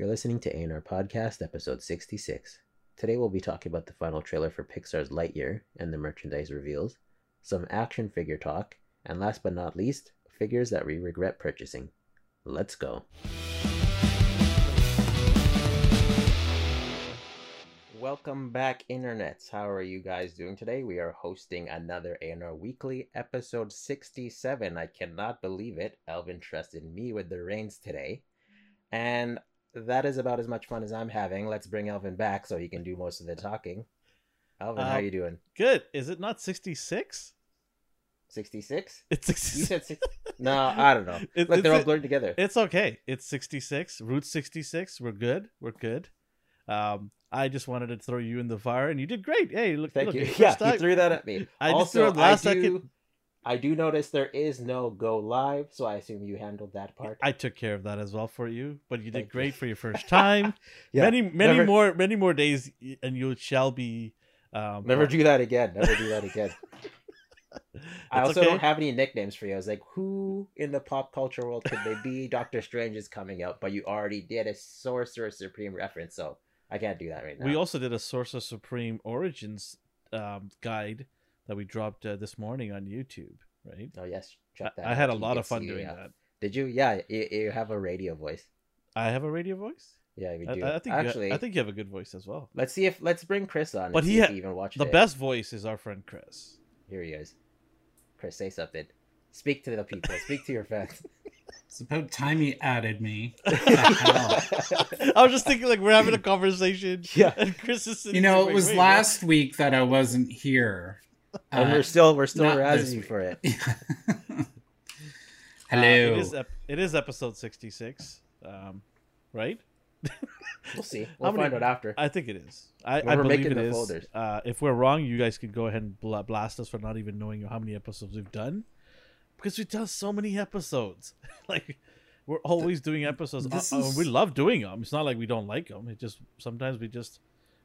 You're listening to A&R Podcast, episode 66. Today we'll be talking about the final trailer for Pixar's Lightyear and the merchandise reveals, some action figure talk, and last but not least, figures that we regret purchasing. Let's go. Welcome back, internets. How are you guys doing today? We are hosting another A&R Weekly, episode 67. I cannot believe it. Elvin trusted me with the reins today. And that is about as much fun as I'm having. Let's bring Elvin back so he can do most of the talking. Elvin, how Uh, you doing? Good. Is it not 66? 66? It's You said six. no, I don't know. It- Look, they're all blurred together. It's okay. It's 66. Route 66. We're good. We're good. Um, I just wanted to throw you in the fire, and you did great. Hey, look, Thank look, you. Yeah, time- you threw that at me. I just threw it last I do, second. I do notice there is no go live, so I assume you handled that part. I took care of that as well for you, but you did Thank you. great for your first time. Yeah, many, many never- more, many more days, and you shall be. Um, Never do that again. Never do that again. I also okay. don't have any nicknames for you. I was like, who in the pop culture world could they be? Doctor Strange is coming out, but you already did a Sorcerer Supreme reference, so I can't do that right now. We also did a Sorcerer Supreme Origins um, guide that we dropped uh, this morning on YouTube. Right. oh yes, I, check that. I out had a lot of fun see, doing uh, that. Did you? Yeah, you, you have a radio voice. I have a radio voice. Yeah, we I, do. I think Actually, you, I think you have a good voice as well. let's see if let's bring Chris on. and But see he if ha- he even watched The it. best voice is our friend Chris. Here he is. Chris, say something. Speak to the people. Speak to your fans. It's about time you added me. What the hell? I was just thinking like we're having a conversation. Yeah. And Chris is You know, it was "Wait, last week that I wasn't here. and Uh, we're still we're still razzing you for it. what?" Uh, Hello. it is ep- it is episode sixty six. Um, right? We'll see. How We'll many- find out after. I think it is. I, I believe making it the is. folders. Uh, if we're wrong, you guys can go ahead and bla- blast us for not even knowing how many episodes we've done, because we've done so many episodes. like we're always doing episodes. this Uh, uh, is- we love doing them. It's not like we don't like them. It just sometimes we just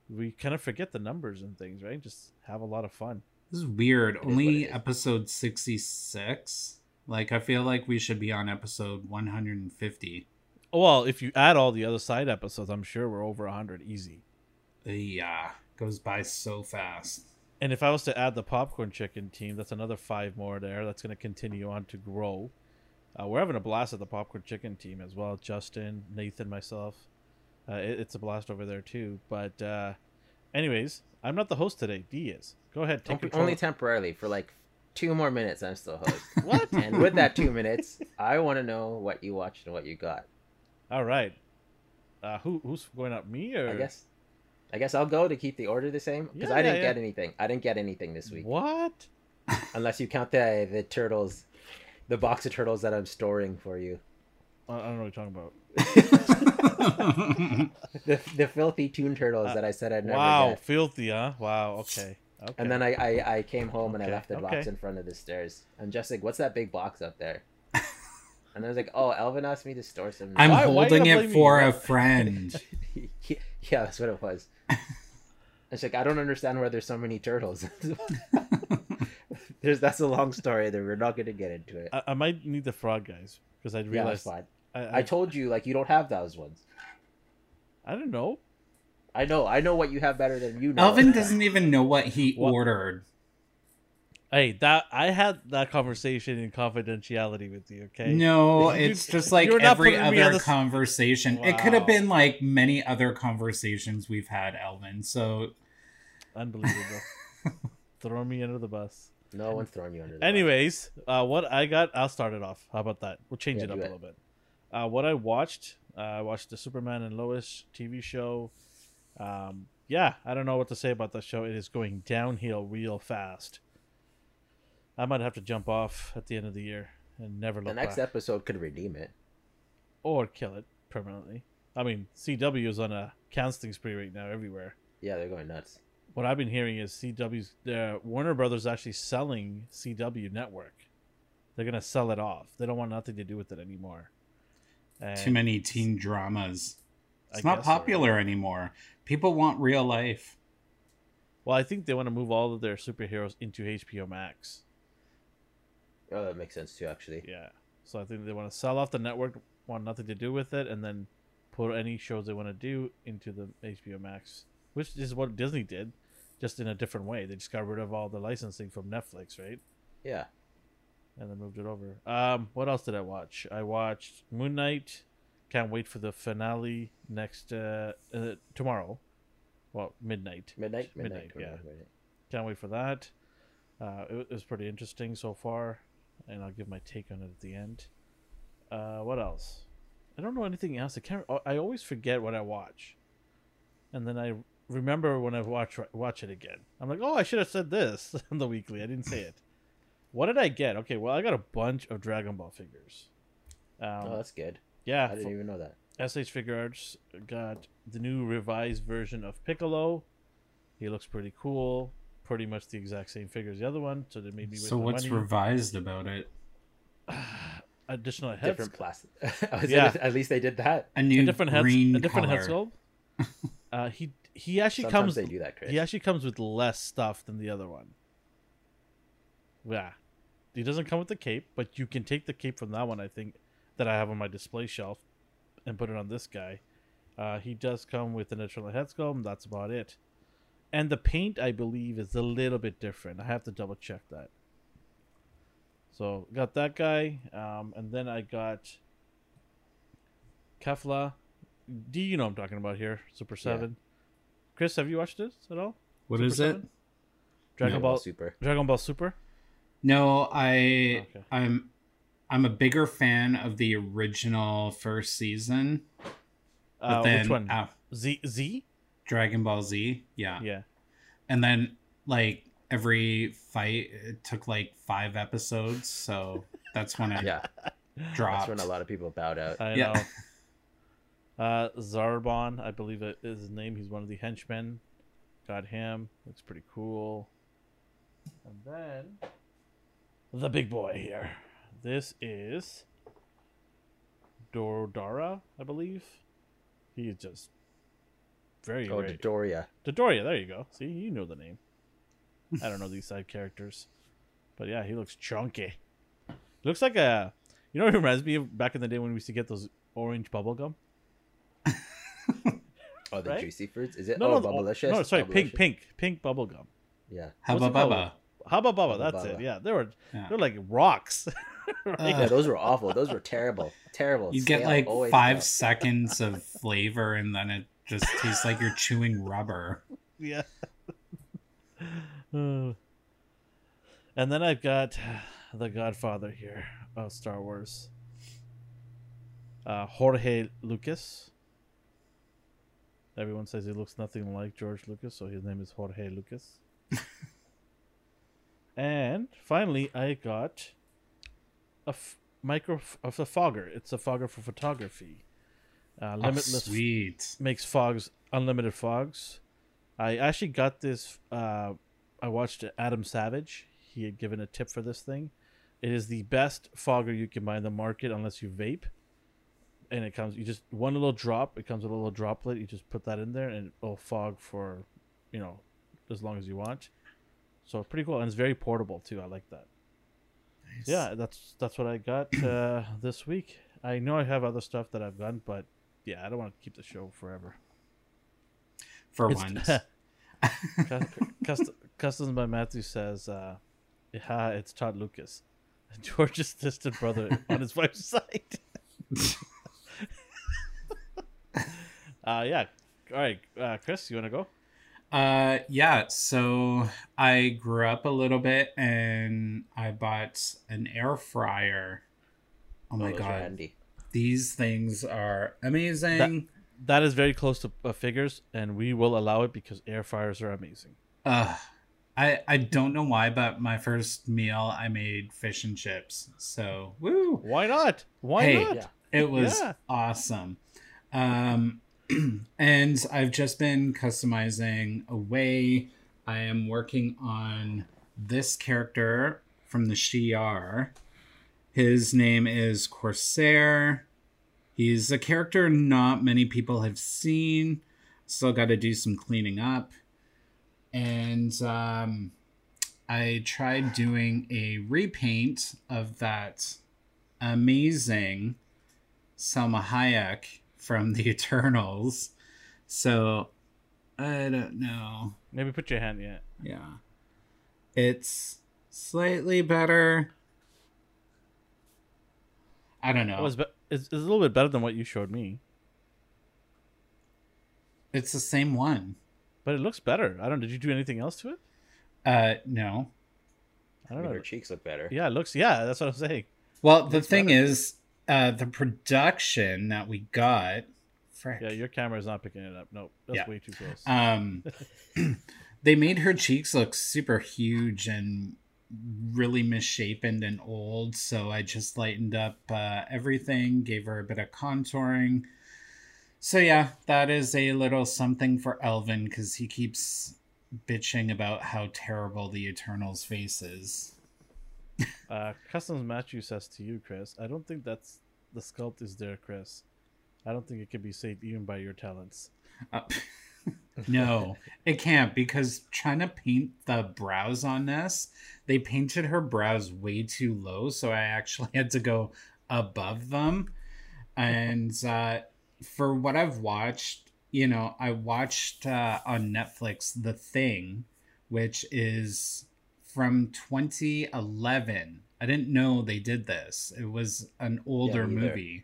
we kind of forget the numbers and things, right? Just have a lot of fun. This is weird. it Only is. episode 66. Like, I feel like we should be on episode 150. Well, if you add all the other side episodes, I'm sure we're over 100 easy. Yeah, goes by so fast. And if I was to add the popcorn chicken team, that's another five more there. That's going to continue on to grow. Uh, we're having a blast at the popcorn chicken team as well. Justin, Nathan, myself. Uh, it, it's a blast over there too. But, uh, anyways, I'm not the host today. D is. Go ahead, take Only- control. Only temporarily for like two more minutes. I'm still host. what? and with that two minutes, I want to know what you watched and what you got. All right. Uh, who who's going up? Me or I guess. I guess I'll go to keep the order the same because Yeah, I didn't yeah. get anything. I didn't get anything this week, what? unless you count the the turtles, the box of turtles that I'm storing for you. I don't know what you're talking about. The the filthy toon turtles that I said I'd never wow, get. filthy, huh? Wow. Okay. Okay. And then I, I, I came home and I left the box in front of the stairs. And just like, what's that big box up there? And I was like, oh, Elvin asked me to store some. I'm Why- why holding you it for me? a friend. yeah, that's what it was. It's like I don't understand why there's so many turtles. there's that's a long story that we're not going to get into it. I, I might need the frog guys because I yeah, that's realized fine. I, I I, told you like you don't have those ones. I don't know. I know. I know what you have better than you know. Elvin doesn't even know what he What? ordered. Hey, that I had that conversation in confidentiality with you. Okay. No, You- it's just like every putting me on other the s- conversation. It could have been like many other conversations we've had, Elvin. So Unbelievable. Throw me under the bus. No one's throwing you under. The bus. Anyways, uh, what I got, I'll start it off. How about that? We'll change Yeah, it up do a little bit. Uh, what I watched, uh, I watched the Superman and Lois TV show. Um, yeah, I don't know what to say about that show. It is going downhill real fast. I might have to jump off at the end of the year and never look. the next back, episode could redeem it. or kill it permanently. I mean, CW is on a canceling spree right now everywhere. Yeah, they're going nuts. What I've been hearing is CW's uh, Warner Brothers actually selling CW Network. They're gonna sell it off. They don't want nothing to do with it anymore. And too many teen dramas. I It's not guess so, right? popular anymore. People want real life. Well, I think they want to move all of their superheroes into HBO Max. Oh, that makes sense too. Actually, Yeah. So I think they want to sell off the network, want nothing to do with it, and then put any shows they want to do into the HBO Max, which is what Disney did, just in a different way. They just got rid of all the licensing from Netflix, right? Yeah. And then moved it over. Um, what else did I watch? I watched Moon Knight. Can't wait for the finale next uh, uh tomorrow. Well, midnight. Midnight. Midnight, Midnight. yeah. Can't wait for that. Uh, it, it was pretty interesting so far, and I'll give my take on it at the end. Uh, what else? I don't know anything else. I can't. I always forget what I watch, and then I remember when I watch watch it again. I'm like, oh, I should have said this on the weekly. I didn't say it. What did I get? Okay, well, I got a bunch of Dragon Ball figures. Um, oh, that's good. Yeah, I didn't even know that. SH Figuarts got the new revised version of Piccolo. He looks pretty cool. Pretty much the exact same figure as the other one, so they made me So what's money. revised about it? additional heads, Different plastic. Is Yeah. at least they did that. A new a different head, green a different color. head sculpt. uh, he he actually Sometimes comes. they do that, Chris. He actually comes with less stuff than the other one. Yeah, he doesn't come with the cape, but you can take the cape from that one. I think that I have on my display shelf, and put it on this guy. Uh, he does come with an additional head sculpt. And that's about it. And the paint, I believe, is a little bit different. I have to double check that. So got that guy, um, and then I got Kefla. Do you know what I'm talking about here? Super Seven. Chris, have you watched this at all? What Super is it? Dragon No. Ball Super. Dragon Ball Super. No, I Okay. I'm I'm a bigger fan of the original first season. Uh, then which one? uh, Z Z. Dragon Ball Z, yeah. Yeah. And then like every fight it took like five episodes, so that's when I Yeah, dropped. that's when a lot of people bowed out. I Yeah. know. Uh, Zarbon, I believe it is his name. He's one of the henchmen. Got him. Looks pretty cool. And then the big boy here. This is Dordara, I believe. He's just very Oh, great. Dodoria. Dodoria, there you go. See, you know the name. I don't know these side characters. But yeah, he looks chunky. Looks like a you know what it reminds me of back in the day when we used to get those orange bubble gum? Oh, the Right? juicy fruits. Is it? No, oh, no, Bubblicious. no, sorry, pink, Bubblicious? pink, pink bubble gum. Yeah. Hubba What's it called? Bubba. Hubba Bubba, Hubba that's it. Yeah, they were Yeah. they're like rocks. right? Ugh. Yeah, those were awful. Those were terrible. Terrible. You get like always five stale. seconds of flavor and then it just tastes like you're chewing rubber. yeah. Uh, and then I've got the Godfather here of Star Wars. Uh, Jorge Lucas. Everyone says he looks nothing like George Lucas, so his name is Jorge Lucas. and finally, I got a f- micro f- of a fogger. It's a fogger for photography. Uh, Oh, limitless sweet. makes fogs unlimited fogs. I actually got this. Uh, I watched Adam Savage. He had given a tip for this thing. It is the best fogger you can buy in the market unless you vape. And it comes, you just one little drop. It comes with a little droplet. You just put that in there, and it'll fog for, you know, as long as you want. So pretty cool, and it's very portable too. I like that. Nice. Yeah, that's that's what I got uh, this week. I know I have other stuff that I've done, but yeah, I don't want to keep the show forever. For It's- once. Cust- Customs by Matthew says, uh, yeah, it's Todd Lucas, George's distant brother on his wife's side. uh, yeah. All right, uh, Chris, you want to go? Uh, yeah. So I grew up a little bit, and I bought an air fryer. Oh my those god, handy. these things are amazing. That is very close to uh, figures, and we will allow it because air fryers are amazing. Uh, I I don't know why, but my first meal I made fish and chips. So woo! Why not? Why Hey, not? Yeah. It was Yeah. awesome. Um, and I've just been customizing away. I am working on this character from the Shi'ar. His name is Corsair. He's a character not many people have seen. Still got to do some cleaning up. And um, I tried doing a repaint of that amazing Salma Hayek from the Eternals. So I don't know. Maybe put your hand yet. Yeah. It's slightly better. I don't know. It was be- it's, it's a little bit better than what you showed me, It's the same one. but it looks better. I don't. Did you do anything else to it? Uh no. I I don't mean, know. her cheeks look better. Yeah, it looks. Yeah, that's what I'm saying. Well, the thing better. is, uh the production that we got frick. Yeah, your camera is not picking it up. No, that's Yeah. way too close. um they made her cheeks look super huge and really misshapen and old so i just lightened up uh, everything gave her a bit of contouring so yeah that is a little something for elvin because he keeps bitching about how terrible the eternals face is Uh, Customs Matthew says to you, Chris. I don't think that's the sculpt is there, Chris. I don't think it can be saved even by your talents. Uh, no, it can't because trying to paint the brows on this, they painted her brows way too low, so I actually had to go above them. And uh, for what I've watched, you know, I watched uh, on Netflix The Thing, which is from 2011. I didn't know they did this. It was an older neither. movie.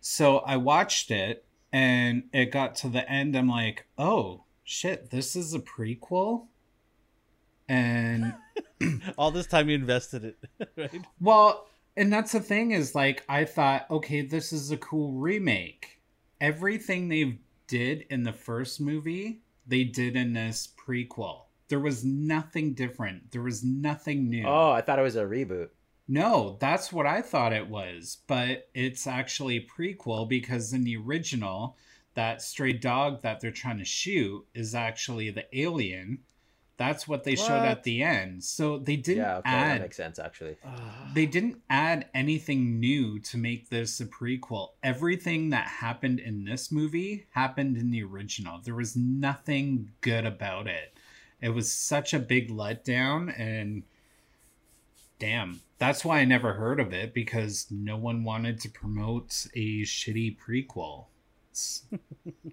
So I watched it and it got to the end. I'm like, oh shit, this is a prequel. And All this time you invested it, right? well, and that's the thing is like I thought, okay, this is a cool remake. Everything they did in the first movie, they did in this prequel. There was nothing different. There was nothing new. Oh, I thought it was a reboot. No, that's what I thought it was, but it's actually a prequel because in the original, that stray dog that they're trying to shoot is actually the alien. That's what they showed at the end. So they didn't yeah, okay, that makes sense actually. they didn't add anything new to make this a prequel. Everything that happened in this movie happened in the original. There was nothing good about it. It was such a big letdown and damn. That's why I never heard of it because no one wanted to promote a shitty prequel.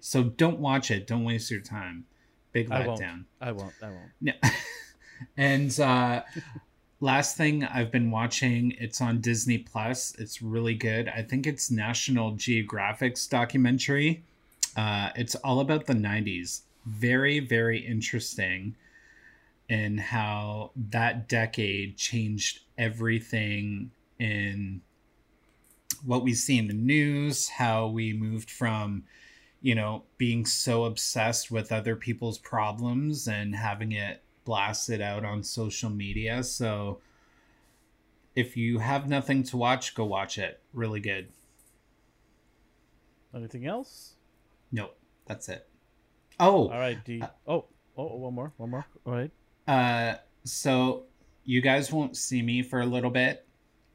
So don't watch it. Don't waste your time. Big letdown. I won't. I won't. I won't. Yeah. and uh last thing I've been watching, it's on Disney Plus. It's really good. I think it's National Geographic's documentary. Uh it's all about the 90s. Very very interesting in how that decade changed everything in what we see in the news, how we moved from you know, being so obsessed with other people's problems and having it blasted out on social media. So if you have nothing to watch, go watch it. Really good. Anything else? Nope, that's it. Oh, All right, D. Oh, oh, one more, one more. All right. Uh, so you guys won't see me for a little bit.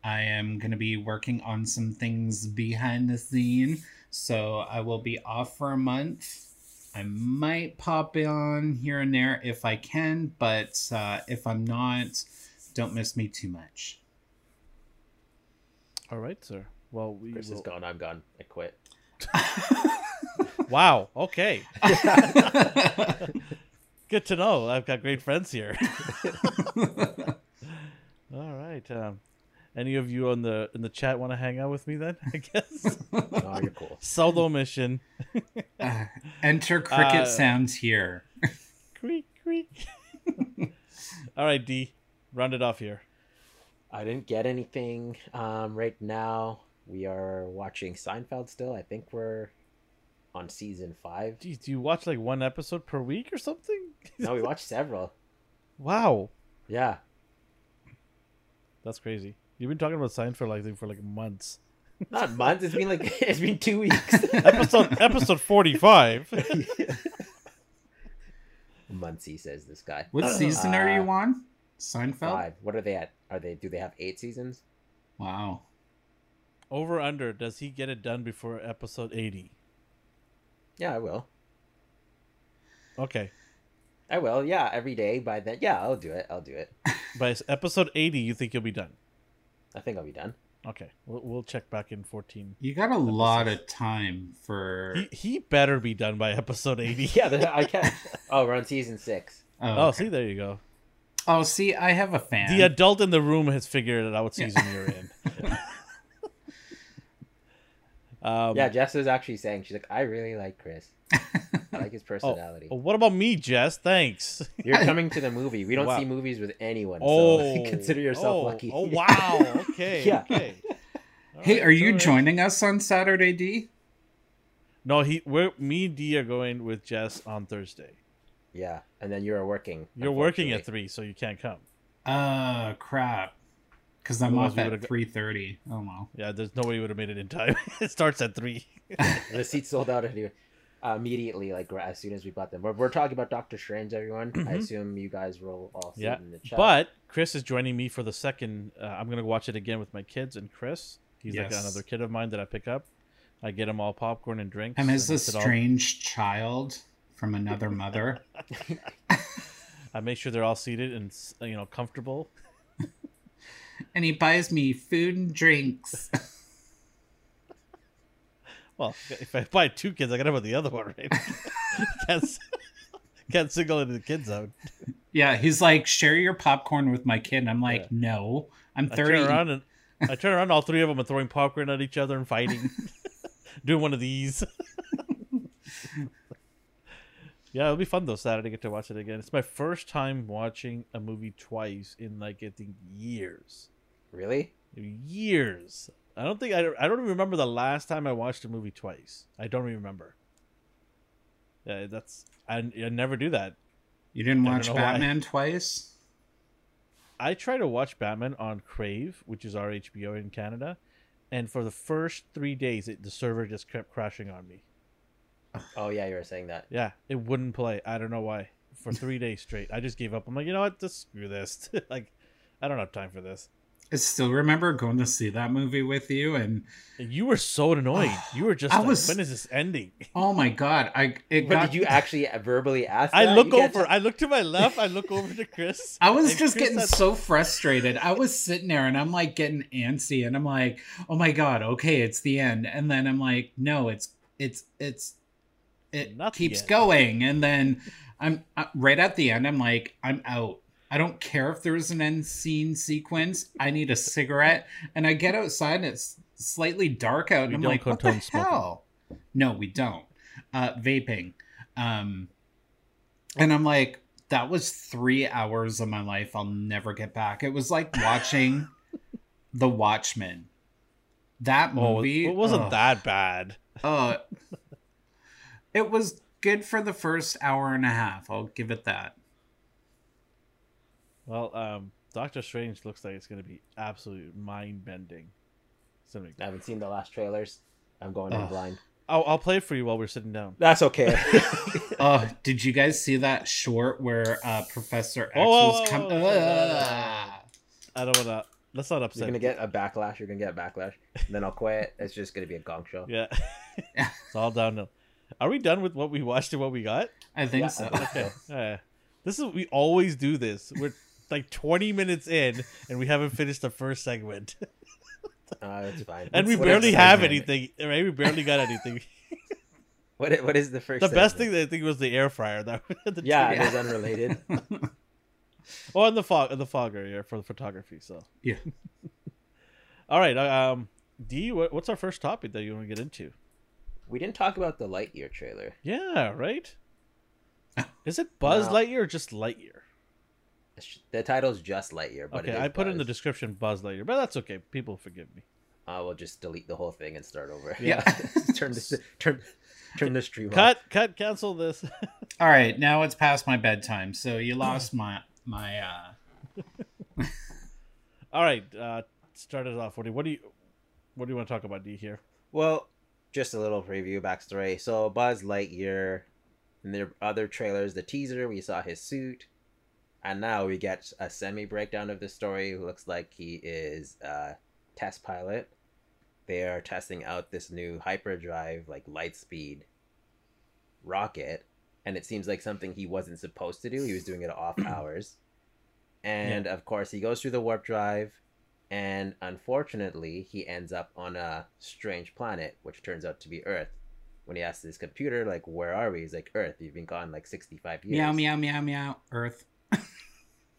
I am going to be working on some things behind the scene. So I will be off for a month. I might pop on here and there if I can, but uh, if I'm not, don't miss me too much. All right, sir. Well, we Chris will... is gone. I'm gone. I quit. Wow. Okay. Good to know. I've got great friends here. All right. Um, any of you on the in the chat want to hang out with me then? I guess Oh, you're cool. solo mission. Uh, enter cricket Uh, sounds here. creak creak. All right, D. Round it off here. I didn't get anything um, right now. We are watching Seinfeld still. I think we're on season five. Geez, do you watch like one episode per week or something? No, we watched several. wow, Yeah. that's crazy. You've been talking about Seinfeld I think for like months. Not months. It's been like it's been two weeks. Episode episode forty five. Muncie says this guy. What season are you Uh, on? Seinfeld? Five. What are they at? Are they? Do they have eight seasons? Wow. Over under. Does he get it done before episode eighty? Yeah, I will. Okay. I will. Yeah, every day. By then, yeah, I'll do it. I'll do it. By episode eighty, you think you'll be done? I think I'll be done. Okay, we'll, we'll check back in 14. You got a lot of time for. He, he better be done by episode 80. yeah, I can't. Oh, we're on season six. Oh, oh, okay. see, there you go. Oh, see, I have a fan. The adult in the room has figured out what season you're in. Um, yeah, Jess was actually saying she's like, I really like Chris. I like his personality. oh, what about me, Jess? Thanks. You're coming to the movie. We don't Wow. see movies with anyone, Oh, so consider yourself oh, lucky. Oh, wow. Okay. Yeah. Okay. All hey, right, are you all right. joining us on Saturday, D? No, he. We're me and D are going with Jess on Thursday. Yeah, and then you're working. You're working at three, so you can't come. Uh, crap. Because I'm Otherwise off at three thirty. Oh well. Yeah, there's no way you would have made it in time. it starts at three. The seats sold out anyway. Uh, immediately, like as soon as we bought them. We're, we're talking about Doctor Strange, everyone. I Mhm. assume you guys will all see Yeah, it in the chat. But Chris is joining me for the second. Uh, I'm gonna watch it again with my kids and Chris. He's like another kid of mine that I pick up. I get him all popcorn and drinks. I'm as and a I sit all- strange child from another mother. I make sure they're all seated and you know comfortable. And he buys me food and drinks. Well, if I buy two kids, I gotta have the other one, right? can't can't single into the kids out. yeah, he's like, share your popcorn with my kid. And I'm like, Yeah. no, I'm I 30. turn around and I turn around, all three of them are throwing popcorn at each other and fighting, doing one of these. Yeah, it'll be fun though. Saturday, get to watch it again. It's my first time watching a movie twice in like I think years, really, years. I don't think I don't, I don't even remember the last time I watched a movie twice. I don't even remember. Yeah, that's I, I never do that. You didn't I watch know why. Batman twice? I try to watch Batman on Crave, which is our HBO in Canada, and for the first three days, it, the server just kept crashing on me. Oh yeah, you were saying that. Yeah, it wouldn't play. I don't know why. For three days straight, I just gave up. I'm like, you know what? Just screw this. like, I don't have time for this. I still remember going to see that movie with you, and And you were so annoyed. You were just I like, was- when is this ending? oh my god, I it But got. did you actually verbally ask? I that? look You can't over. just- I look to my left. I look over to Chris. I was and just Chris getting had- so frustrated. I was sitting there and I'm like getting antsy and I'm like, "Oh my god, okay, it's the end." And then I'm like, "No, it's it's it's it Not keeps end. going." And then I'm uh, right at the end I'm like, "I'm out. I don't care if there's an end scene sequence. I need a cigarette." And I get outside and it's slightly dark out and We I'm like, "What the smoking. hell?" No, we don't. Uh vaping. Um and I'm like, that was three hours of my life I'll never get back. It was like watching The Watchmen. That Oh, movie. it wasn't ugh, that bad. Uh, it was good for the first hour and a half. I'll give it that. Well, um, Doctor Strange looks like it's going to be absolutely mind bending. I haven't seen the last trailers. I'm going in blind. I'll, I'll play it for you while we're sitting down. That's okay. Oh, did you guys see that short where uh, Professor X Whoa, whoa, was coming? whoa, whoa, whoa. I don't want to. Let's not upset. You're gonna get a backlash. You're gonna get a backlash. And then I'll quit. It's just gonna be a gong show. Yeah. it's all downhill. Are we done with what we watched and what we got? I think Yeah, so. Okay. Yeah. This is we always do this. We're like 20 minutes in and we haven't finished the first segment. Uh, it's fine. and we barely have segment? anything. Right? We barely got anything. What is, what is the first? the best thing that I think was the air fryer. That the Yeah, trivia. it is unrelated. Oh, and the fog, and the fogger yeah, for the photography. So Yeah. All right. Um, D, what, what's our first topic that you want to get into? We didn't talk about the Lightyear trailer. Yeah. Right. Is it Buzz No. Lightyear or just Lightyear? The title's just Lightyear, but okay, it is I put in the description Buzz Lightyear, but that's okay. People forgive me. Uh, we'll just delete the whole thing and start over. Yeah. turn this turn turn the stream off. Cut, cut, cancel this. All right, now it's past my bedtime, so you lost my my. uh All right, uh, start it off. What do you, what do you what do you want to talk about, Do you Here. Well, just a little preview backstory. So Buzz Lightyear, in the other trailers, the teaser we saw his suit, and now we get a semi breakdown of the story. Who looks like he is a test pilot. They are testing out this new hyperdrive, like light speed rocket, and it seems like something he wasn't supposed to do. He was doing it off hours, and of course he goes through the warp drive. And unfortunately, he ends up on a strange planet, which turns out to be Earth. When he asks his computer, like, "Where are we?" He's like, "Earth. You've been gone like sixty-five years." Meow meow meow meow. Earth.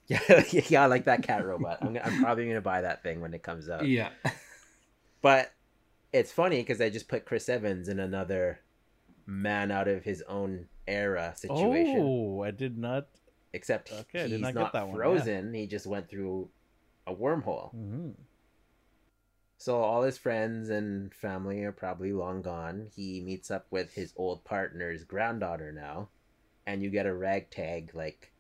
Yeah, yeah, I like that cat robot. I'm, I'm probably gonna buy that thing when it comes out. Yeah. But it's funny because I just put Chris Evans in another man out of his own era situation. Oh, I did not. Except Okay, I did he's not not, get that one, yeah. frozen. He just went through a wormhole. hmm So all his friends and family are probably long gone. He meets up with his old partner's granddaughter now, and you get a ragtag like.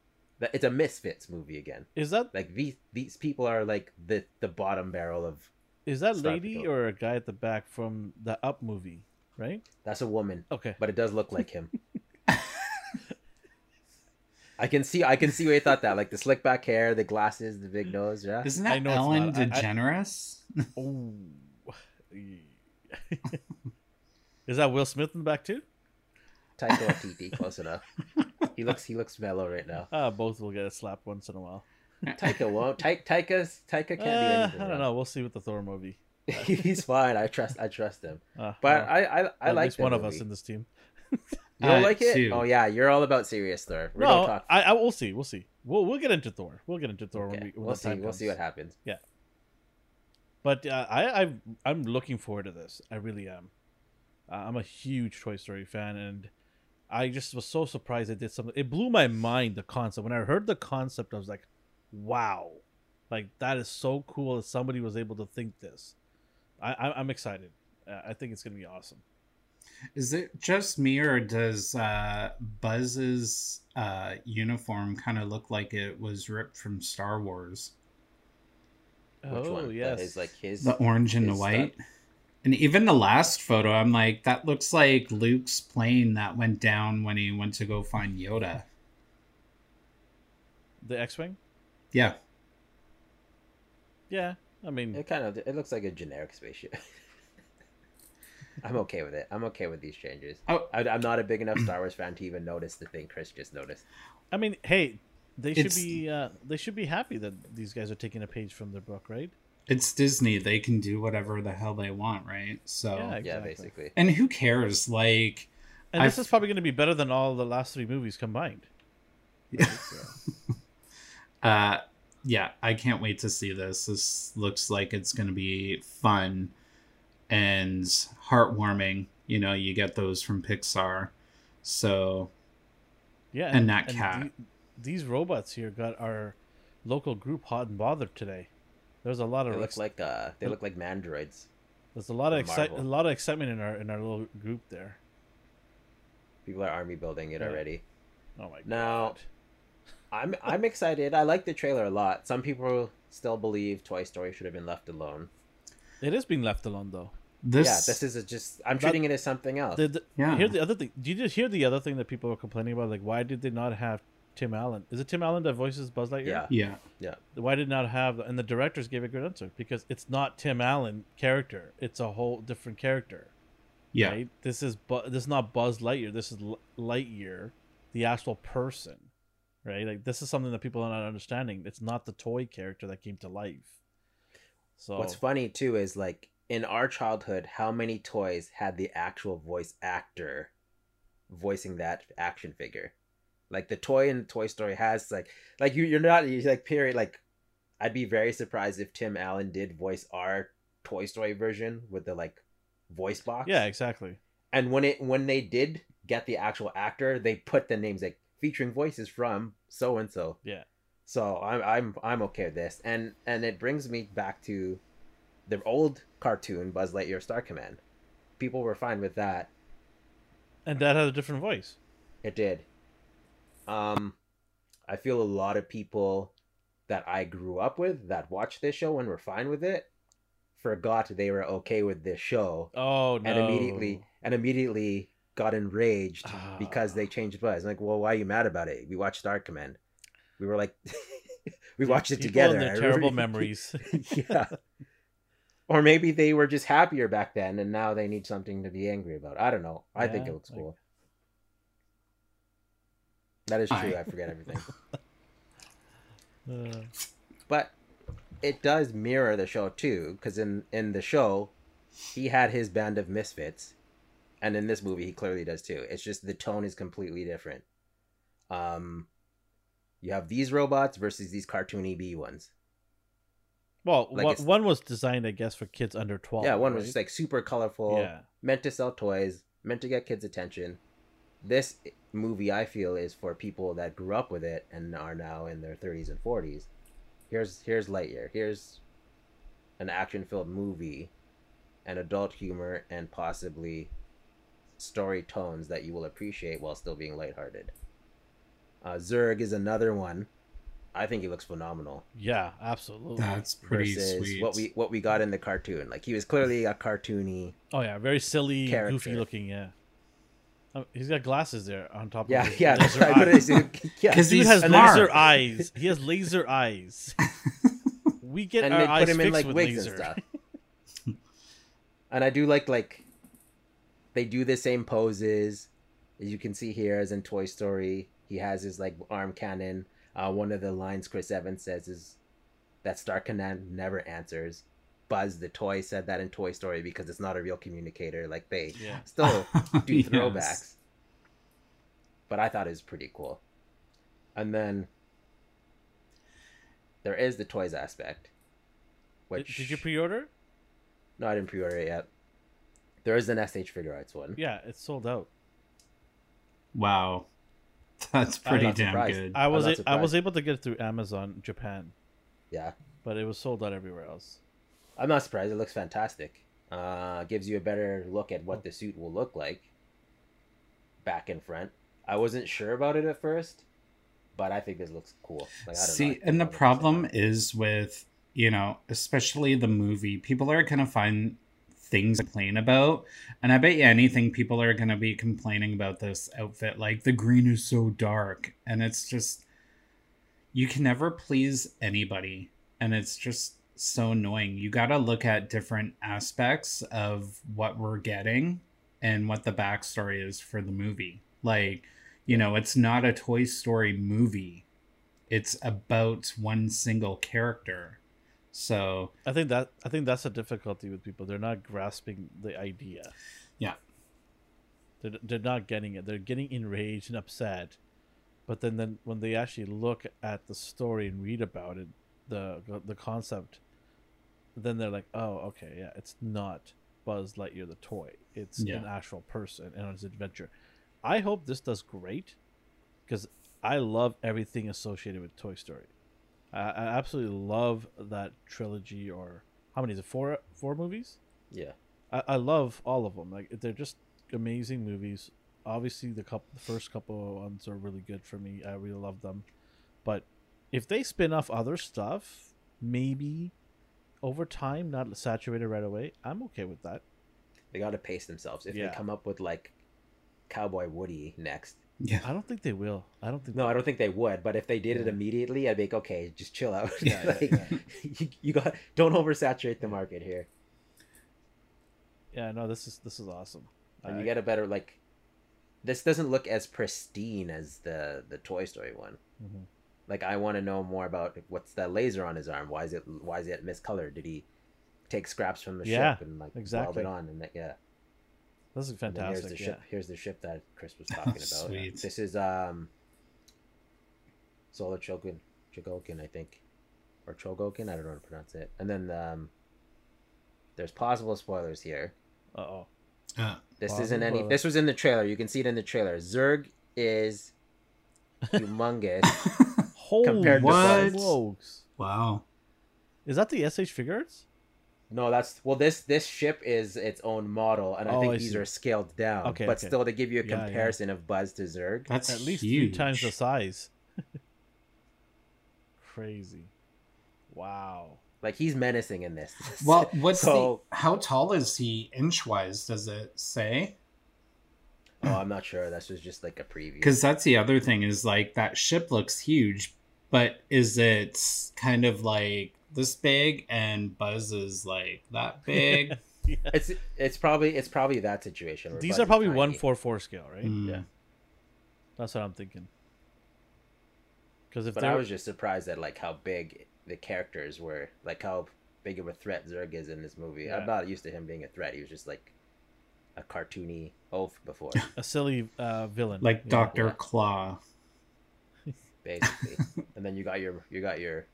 It's a Misfits movie again. Is that Like these these people are like the the bottom barrel of. is that lady or a guy at the back from the Up movie? Right. That's a woman, Okay. but it does look like him. I can see I can see where you thought that like the slick back hair, the glasses, the big nose. Yeah, Isn't that I that know it's Ellen not. I- I- DeGeneres? Oh. Is that Will Smith in the back too? Taika Waititi, close enough. He looks he looks mellow right now. Uh, both will get a slap once in a while. Taika won't. Ta- Taika's Taika can't do Uh, anything. I don't wrong. know. We'll see with the Thor movie. He's fine. I trust. I trust him. Uh, But well, I, I, I at like least that one of us in this team. You don't Uh, like it? Oh yeah, you're all about serious Thor. We no, talk. I, I we'll see. We'll see. We'll we'll get into Thor. We'll get into Thor Okay, when we when we'll see. time We'll see what happens. Yeah. But uh, I I I'm looking forward to this. I really am. Uh, I'm a huge Toy Story fan, and I just was so surprised they did something. It blew my mind the concept. When I heard the concept, I was like, "Wow, like that is so cool that somebody was able to think this." I, I I'm excited. Uh, I think it's gonna be awesome. Is it just me or does uh, Buzz's uh, uniform kind of look like it was ripped from Star Wars? Which oh one? yes, That is like his. The orange and the white. stuff? And even the last photo, I'm like, that looks like Luke's plane that went down when he went to go find Yoda. the X-wing. Yeah. Yeah, I mean, It kind of. It looks like a generic spaceship. I'm okay with it. I'm okay with these changes. Oh. I, I'm not a big enough Star Wars fan to even notice the thing Chris just noticed. I mean, hey, they should It's- be uh, they should be happy that these guys are taking a page from their book, right? It's Disney. They can do whatever the hell they want, right? So, Yeah, Yeah, basically. and who cares? Like, And this I've- is probably going to be better than all the last three movies combined. uh, yeah, I can't wait to see this. This looks like it's going to be fun and heartwarming. You know, you get those from Pixar. So, Yeah, And that cat. the- these robots here got our local group hot and bothered today. There's a lot of They of look ex- like uh, they look like mandroids. there's a lot of from excite a lot of excitement in our in our little group there. People are army building it Yeah. already. Oh my Now- god! I'm I'm excited. I like the trailer a lot. Some people still believe Toy Story should have been left alone. It is being left alone though. this, yeah, this is a just. I'm That- treating it as something else. The, the, Yeah. Here's the other thing. Did you just hear the other thing that people were complaining about? Like, why did they not have Tim Allen? Is it Tim Allen that voices Buzz Lightyear? Yeah. yeah. Why did not have? And the directors gave a good answer because it's not Tim Allen character. It's a whole different character. Yeah. Right? This is Bu- this is not Buzz Lightyear. This is L- Lightyear, the actual person. Right? Like this is something that people are not understanding. It's not the toy character that came to life. So What's funny too is like in our childhood, how many toys had the actual voice actor voicing that action figure? Like the toy in Toy Story has like like you you're not you like period like I'd be very surprised if Tim Allen did voice our Toy Story version with the like voice box. yeah, exactly. And when it when they did get the actual actor, they put the names like featuring voices from so and so. Yeah. So I'm I'm I'm okay with this, and and it brings me back to the old cartoon Buzz Lightyear Star Command. People were fine with that. And that had a different voice. It did. Um, I feel a lot of people that I grew up with that watched this show and were fine with it forgot they were okay with this show Oh no! and immediately and immediately got enraged Ah. because they changed Buzz. Like, well, why are you mad about it? We watched Star Command. We were like, we watched it People together. And their terrible memories. yeah. Or maybe they were just happier back then, and now they need something to be angry about. I don't know. I think it looks like- cool. That is true. I- I forget everything, Uh, but it does mirror the show too, because in in the show, he had his band of misfits, and in this movie he clearly does too. It's just the tone is completely different. Um, you have these robots versus these cartoony bee ones. Well, Like one, one was designed, I guess, for kids under twelve. yeah, one was just like super colorful, yeah, meant to sell toys, meant to get kids' attention. This movie, I feel, is for people that grew up with it and are now in their 30s and 40s. Here's here's Lightyear. Here's an action-filled movie, and adult humor, and possibly story tones that you will appreciate while still being lighthearted. Uh, Zurg is another one. I think he looks phenomenal yeah, absolutely. That's pretty versus sweet. what we what we got in the cartoon. Like he was clearly a cartoony. oh yeah, very silly, Character. goofy looking. Yeah, oh, he's got glasses there on top. Yeah, of his yeah, that's laser right. But eyes. it's, yeah, 'Cause Dude he's has smart. laser eyes. He has laser eyes. We get and our they eyes put him in like with wigs laser. and stuff. and I do like like they do the same poses as you can see here as in Toy Story. He has his like arm cannon. Uh, one of the lines Chris Evans says is that Star Command never answers. Buzz the toy said that in Toy Story because it's not a real communicator. Like they Yeah. still do Yes. throwbacks. But I thought it was pretty cool. And then there is the toys aspect. Did, did you pre-order? No, I didn't pre-order it yet. There is an SH Figuarts one. Yeah, it's sold out. Wow, that's pretty damn surprised. good. I was not a- I was able to get it through Amazon Japan, Yeah, but it was sold out everywhere else. I'm not surprised. It looks fantastic. Uh, gives you a better look at what the suit will look like. Back and front. I wasn't sure about it at first, but I think this looks cool. Like, I don't know, I See, think and the I'll look problem is with, you know, especially the movie, people are going to find things to complain about. And I bet you anything, people are going to be complaining about this outfit. Like, the green is so dark. And it's just, you can never please anybody. And it's just so annoying. You got to look at different aspects of what we're getting and what the backstory is for the movie. Like, you know, it's not a Toy Story movie it's about one single character. So I think that I think that's a difficulty with people. They're not grasping the idea. Yeah. They're, they're not getting it. They're getting enraged and upset. But then, then when they actually look at the story and read about it, the the concept, then they're like, oh, okay, yeah, it's not Buzz Lightyear the toy. It's Yeah. an actual person and on his adventure. I hope this does great because I love everything associated with Toy Story. I, I absolutely love that trilogy. Or how many is it? Four four movies. Yeah. I, I love all of them. Like they're just amazing movies. Obviously, the couple, the first couple ones are really good for me. I really love them. But if they spin off other stuff, maybe over time, not saturated right away, I'm okay with that. They got to pace themselves. If Yeah. they come up with like Cowboy Woody next, yeah, I don't think they will. I don't think. no, I don't think they would. But if they did it immediately, I'd be like, okay, just chill out. Yeah, yeah, like, yeah. You, you got don't oversaturate the market here, Yeah, no. This is this is awesome. and I- you get a better like. This doesn't look as pristine as the the Toy Story one. Mhm. Like I want to know more about what's that laser on his arm? Why is it why is it miscolored? Did he take scraps from the Yeah, ship and like exactly. weld it on? And that, yeah, This is And here's fantastic. the Yeah. ship. Here's the ship that Chris was talking about. Sweet. This is um. Solar Chogun, Chogokin, I think, or Chogokin. I don't know how to pronounce it. And then um. There's possible spoilers here. Uh oh. uh, This isn't any. This was in the trailer. You can see it in the trailer. Zurg is humongous. Holy Compared to Buzz. smokes. wow. Is that the SH figures? No, that's well. This this ship is its own model, and I Oh, think I these see. are scaled down. Okay, but okay. still, to give you a Yeah, yeah. comparison of Buzz to Zurg. That's At least huge. three times the size. Crazy. Wow. Like he's menacing in this. Well, what's So- the? How tall is he inch wise? Does it say? Oh, I'm not sure. This was just like a preview. Because that's the other thing is like that ship looks huge, but is it kind of like this big and Buzz is like that big? It's it's probably it's probably that situation. These Buzz are probably one four four scale, right? Mm. Yeah. That's what I'm thinking. Because if But I was just surprised at like how big the characters were, like how big of a threat Zurg is in this movie. Yeah. I'm not used to him being a threat. He was just like a cartoony oaf before, a silly uh, villain, Like Yeah. Doctor Yeah. Claw. basically. and then you got your you got your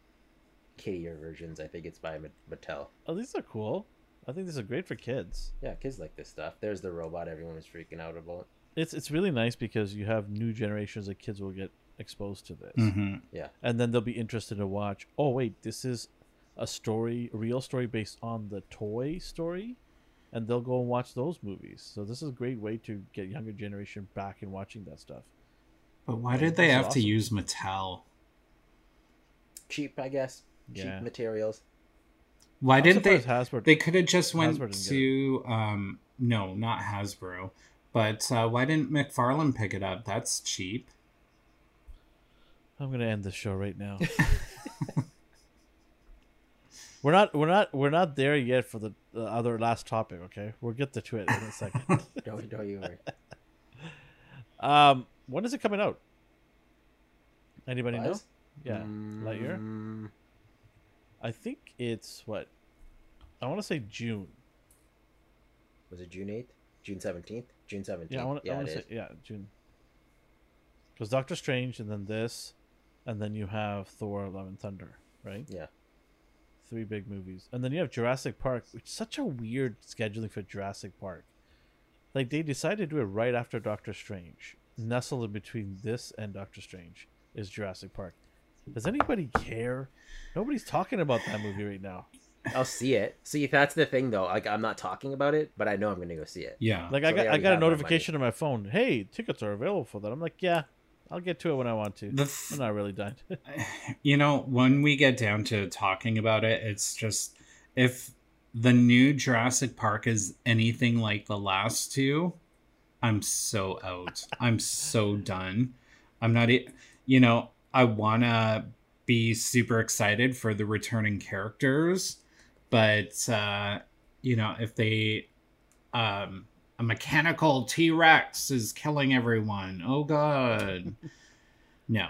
kittier versions. I think it's by Mattel. Oh, these are cool. I think these are great for kids. Yeah, kids like this stuff. There's the robot everyone was freaking out about. It's it's really nice because you have new generations of kids will get exposed to this, hmm and then they'll be interested to watch. Oh wait, this is a story, a real story based on the toy story, and they'll go and watch those movies. So this is a great way to get younger generation back and watching that stuff. But why did they this is have to use Mattel? Cheap, I guess. Cheap Yeah. materials. Why I'm didn't they? Hasbro They could have just went to um no, not Hasbro. But uh, why didn't McFarlane pick it up? That's cheap. I'm gonna end the show right now. we're not we're not we're not there yet for the, the other last topic. Okay, we'll get to it in a second. Don't don't you worry. um, when is it coming out? Anybody know? Buzz? Yeah, Lightyear. Mm, I think it's what I want to say June. Was it June eighth? June seventeenth? June seventeenth. Yeah, I want yeah, I want it to say yeah June. Because Doctor Strange and then this, and then you have Thor: Love and Thunder, right? Yeah. three big movies, and then you have Jurassic Park, which is such a weird scheduling for Jurassic Park. Like they decided to do it right after Doctor Strange. Nestled in between this and Doctor Strange is Jurassic Park. Does anybody care? Nobody's talking about that movie right now. I'll see it. See, if that's the thing though. Like, I'm not talking about it, but I know I'm gonna go see it. Yeah. Like So I got I got a have my money. notification on my phone. Hey, tickets are available for that. I'm like, yeah, I'll get to it when I want to. The th- I'm not really done. you know, when we get down to talking about it, it's just if the new Jurassic Park is anything like the last two, I'm so out. I'm so done. I'm not, e- you know, I want to be super excited for the returning characters, but, uh, you know, if they, um, a mechanical T Rex is killing everyone. Oh, God. No.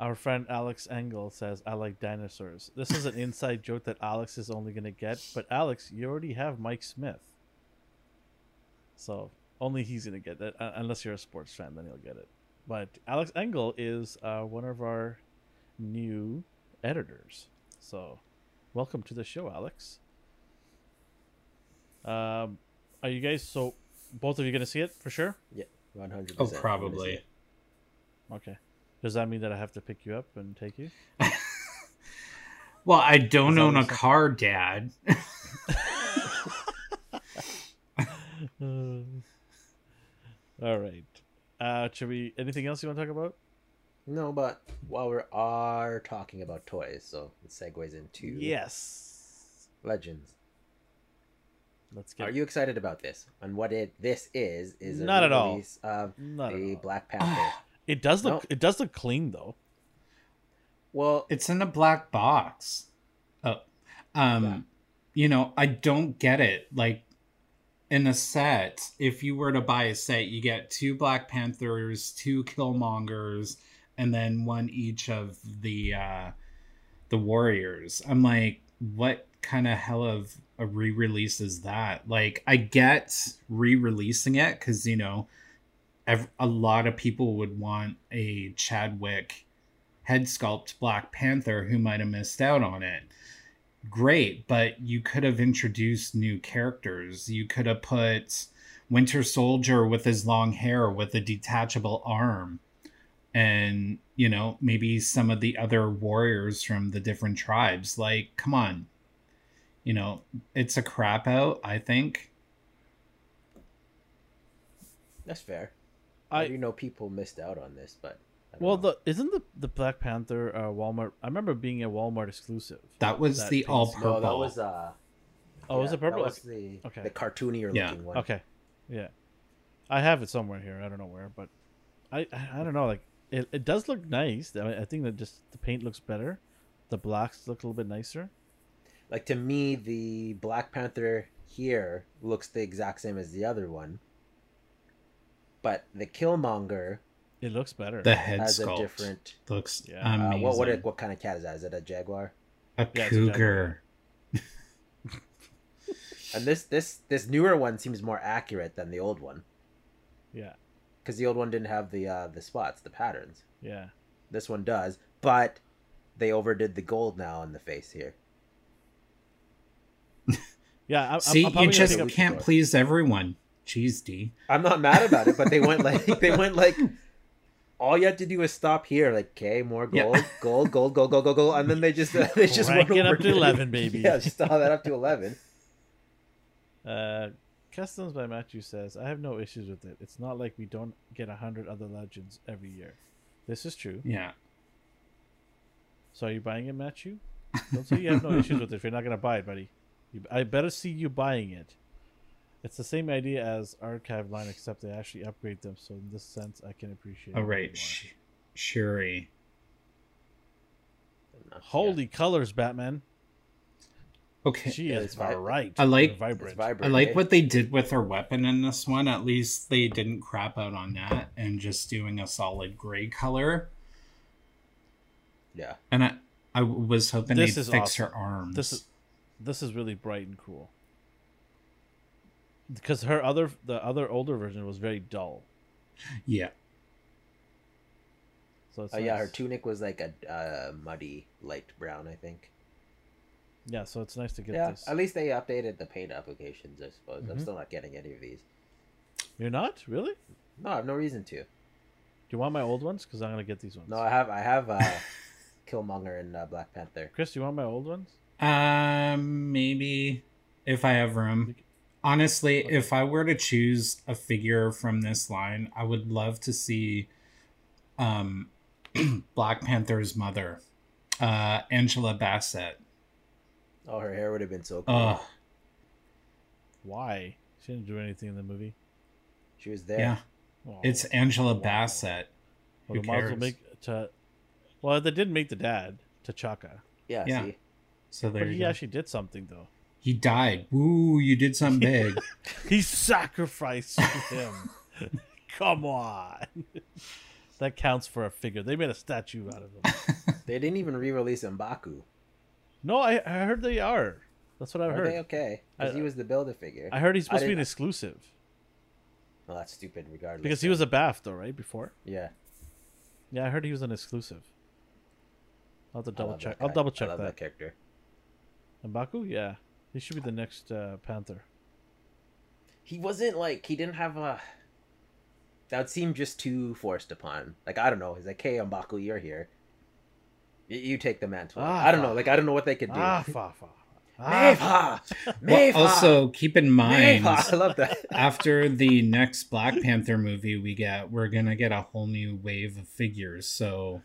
Our friend Alex Engel says, I like dinosaurs. This is an inside joke that Alex is only to get. But Alex, you already have Mike Smith. So only he's to get it. uh, Unless you're a sports fan, then he'll get it. But Alex Engel is uh, one of our new editors. So welcome to the show, Alex. Um, are you guys, so both of you going to see it for sure? Yeah, One hundred. Oh, probably. Okay. Does that mean that I have to pick you up and take you? Well, I don't own a you car, Dad. Uh, all right. Uh, should we? Anything else you want to talk about? No, but while we are talking about toys, so it segues into Yes. Legends. Let's get. Are you excited about this? And what it this is is a Not at all. re-release of Not at all. Black Panther. It does look. No. It does look clean though. well, It's in a black box. Oh, um, Yeah. you know, I don't get it. Like, in a set, if you were to buy a set, you get two Black Panthers, two Killmongers, and then one each of the uh, the Warriors. I'm like, what kind of hell of a re-release is that? Like, I get re-releasing it because you know, ev- a lot of people would want a Chadwick head sculpt Black Panther who might have missed out on it. Great, but you could have introduced new characters. You could have put Winter Soldier with his long hair with a detachable arm. And, you know, maybe some of the other warriors from the different tribes. Like, come on. You know, it's a crap out, I think. that's fair. I I do know people missed out on this, but I don't well, know. the isn't the the Black Panther uh, Walmart? I remember being a Walmart exclusive. That was That the piece. all purple. no, that was uh. Oh, was yeah, it purple? That was the Okay. the cartoonier Yeah. looking one. Okay, yeah, I have it somewhere here. I don't know where, but I I, I don't know. Like it, it does look nice. I, I think that just the paint looks better. The blacks look a little bit nicer. Like to me, the Black Panther here looks the exact same as the other one, but the Killmonger It looks better. The head Has a sculpt different. looks Yeah. Uh, amazing. what what what kind of cat is that? Is it a jaguar? a Yeah, it's a cougar. And this this this newer one seems more accurate than the old one yeah, because the old one didn't have the uh, the spots, the patterns. yeah. This one does, but they overdid the gold now on the face here. Yeah, I, See, I'm, I'm you just gonna a pick can't Luchador. please everyone. Jeez, D. I'm not mad about it, but they went like they went like all you have to do is stop here, like okay, more Yeah. gold, gold, gold, gold, gold, gold, gold, and then they just uh, they just Crank went it up over to 11, baby. Yeah, just all that up to eleven. Uh, Customs by Matthew says, I have no issues with it. It's not like we don't get a hundred other legends every year. This is true. Yeah. So are you buying it, Matthew? Don't say you have no issues with it if you're not gonna buy it, buddy. You, I better see you buying it. It's the same idea as archive line, except they actually upgrade them. So in this sense, I can appreciate. Oh, right. more. Sh- Shuri. Holy colors, Batman! Okay. She Yeah, is it's vi- bright. I like- and vibrant. Vibrant. I like eh? what they did with her weapon in this one. At least they didn't crap out on that and just doing a solid gray color. Yeah, And I, I was hoping This they'd is fix awesome. her arms. This is this is really bright and cool. Because her other the other older version was very dull. yeah. So it's oh yeah, her tunic was like a uh, muddy light brown, I think. Yeah, so it's nice to get yeah, this. at least they updated the paint applications. I suppose I'm Mhm. still not getting any of these. You're not really? No, I have no reason to. Do you want my old ones? Because I'm gonna get these ones. No, I have I have uh, Killmonger and uh, Black Panther. Chris, do you want my old ones? Um, maybe if I have room. Honestly, Okay. if I were to choose a figure from this line, I would love to see um Black Panther's mother, uh Angela Bassett. Oh, her hair would have been so cool. Oh, Why? She didn't do anything in the movie. she was there. yeah. Oh. It's Angela Wow. Bassett. well, who they might as well cares? make to. Well, they did make the dad T'Chaka, Yeah. Yeah. See, So there but you he go. actually did something though. He died. Woo, you did something big. He sacrificed him. Come on. that counts for a figure. They made a statue out of him. they didn't even re-release Mbaku. No, I, I heard they are. That's what I Are heard. they okay? Because he was the builder figure. I heard he's supposed to be an exclusive Well, that's stupid. Regardless, because he was a BAF though, right? Before. yeah. Yeah, I heard he was an exclusive. I'll have to double check. I'll guy. double I check love that. character. Mbaku, yeah, he should be the next uh, Panther. He wasn't like he didn't have a. That would seem just too forced upon. Like I don't know. He's like, "Hey, Mbaku, you're here. Y- you take the mantle." Ah, I don't know. Like I don't know what they could do. Ah, fa fa. Ah, Meva, well, also, keep in mind, Meva. I love that. after the next Black Panther movie we get, we're gonna get a whole new wave of figures. So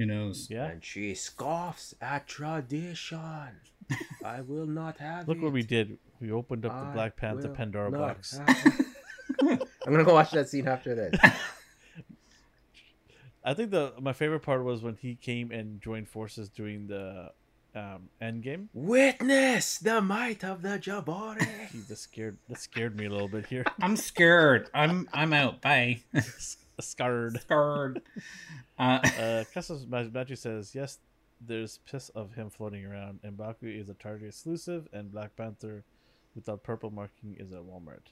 who knows? yeah. And she scoffs at tradition. I will not have Look it. what we did. We opened up the Black Panther Pandora box. I'm gonna go watch that scene after this. I think the my favorite part was when he came and joined forces during the um, end game. Witness the might of the Jabari. He just scared that scared me a little bit here. I'm scared. I'm I'm out. Bye. Scared. scared. Uh, Uh, Customs Matthew says yes. There's piss of him floating around. Mbaku is a Target exclusive, and Black Panther without purple marking is at Walmart.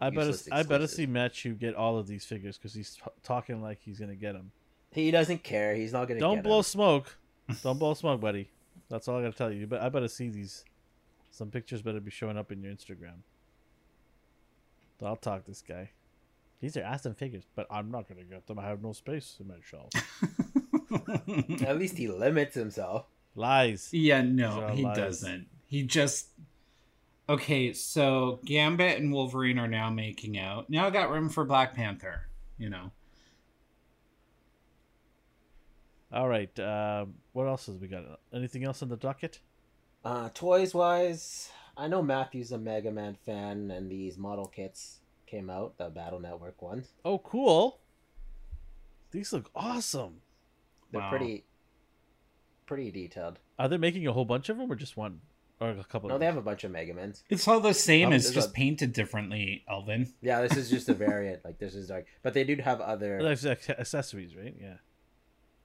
I better Useless I better see Matthew get all of these figures because he's t- talking like he's gonna get them. he doesn't care. He's not gonna. Don't get blow him. smoke. Don't blow smoke, buddy. That's all I gotta tell you. But I better see these. Some pictures better be showing up in your Instagram. I'll talk this guy. These are awesome figures, but I'm not gonna get them. I have no space in my shelf. At least he limits himself. Lies. yeah, no, he lies. doesn't. He just okay. So Gambit and Wolverine are now making out. Now I got room for Black Panther. You know. All right. Um, what else has we got? Anything else on the docket? Uh, toys wise, I know Matthew's a Mega Man fan, and these model kits came out, the Battle Network ones. Oh, cool. These look awesome. They're Wow. pretty, pretty detailed. Are they making a whole bunch of them or just one? or a couple. No, they have a bunch of Megamans. It's all the same. Um, it's just a- painted differently, Elvin. Yeah, this is just a variant. Like this is like, but they do have other. There's accessories, right? Yeah.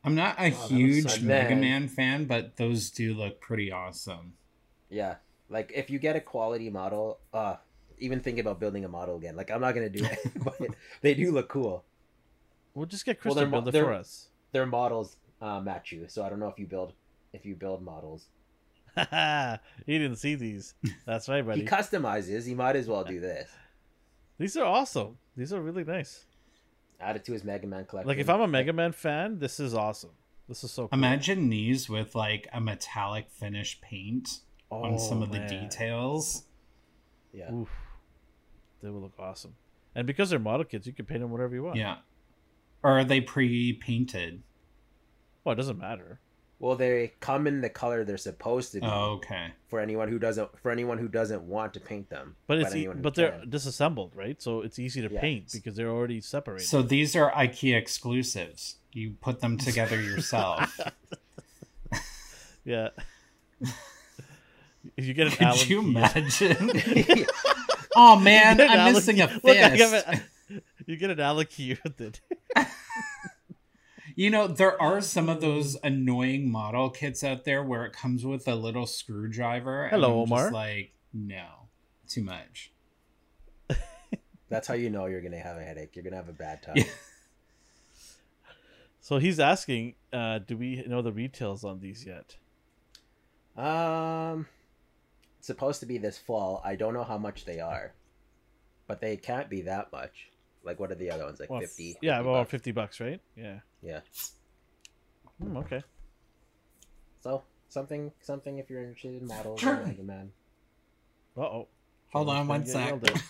I'm not a that looks huge like Mega man. Man fan, but those do look pretty awesome. Yeah, like if you get a quality model, uh, even thinking about building a model again. Like I'm not gonna do it, but they do look cool. We'll just get Well, Chris they're to build it for us. Their models uh, match you, so I don't know if you build if you build models. he didn't see these. That's right, buddy. He customizes. He might as well do this. These are awesome. These are really nice. Add it to his Mega Man collection. Like if I'm a Mega Man fan, this is awesome. This is so cool. Imagine these with like a metallic finish paint on some Oh, of the details. yeah. Oof. They will look awesome. And because they're model kits, you can paint them whatever you want. Yeah. Or are they pre-painted? Well, it doesn't matter. Well, they come in the color they're supposed to be Oh, okay. for anyone who doesn't for anyone who doesn't want to paint them. But it's e- but they're can. disassembled, right? So it's easy to Yeah. paint because they're already separated. So these are IKEA exclusives. You put them together yourself. yeah. you get an Allen Could you key. imagine? Oh man, You get an I'm Allen missing a key. Look, fist. a- you get an Allen key with it. You know, there are some of those annoying model kits out there where it comes with a little screwdriver. Hello, I'm just Omar. like, no, too much. That's how you know you're gonna have a headache. You're gonna have a bad time. Yeah. So he's asking, uh, do we know the retails on these yet? Um, it's supposed to be this fall. I don't know how much they are, but they can't be that much. Like, what are the other ones? Like Well, fifty. Yeah, 50 about bucks? fifty bucks, right? Yeah. Yeah. Hmm, okay. So something, something. If you're interested in models, Sure. or Mega Man. Uh oh. Hold on one Get sec. yelled at.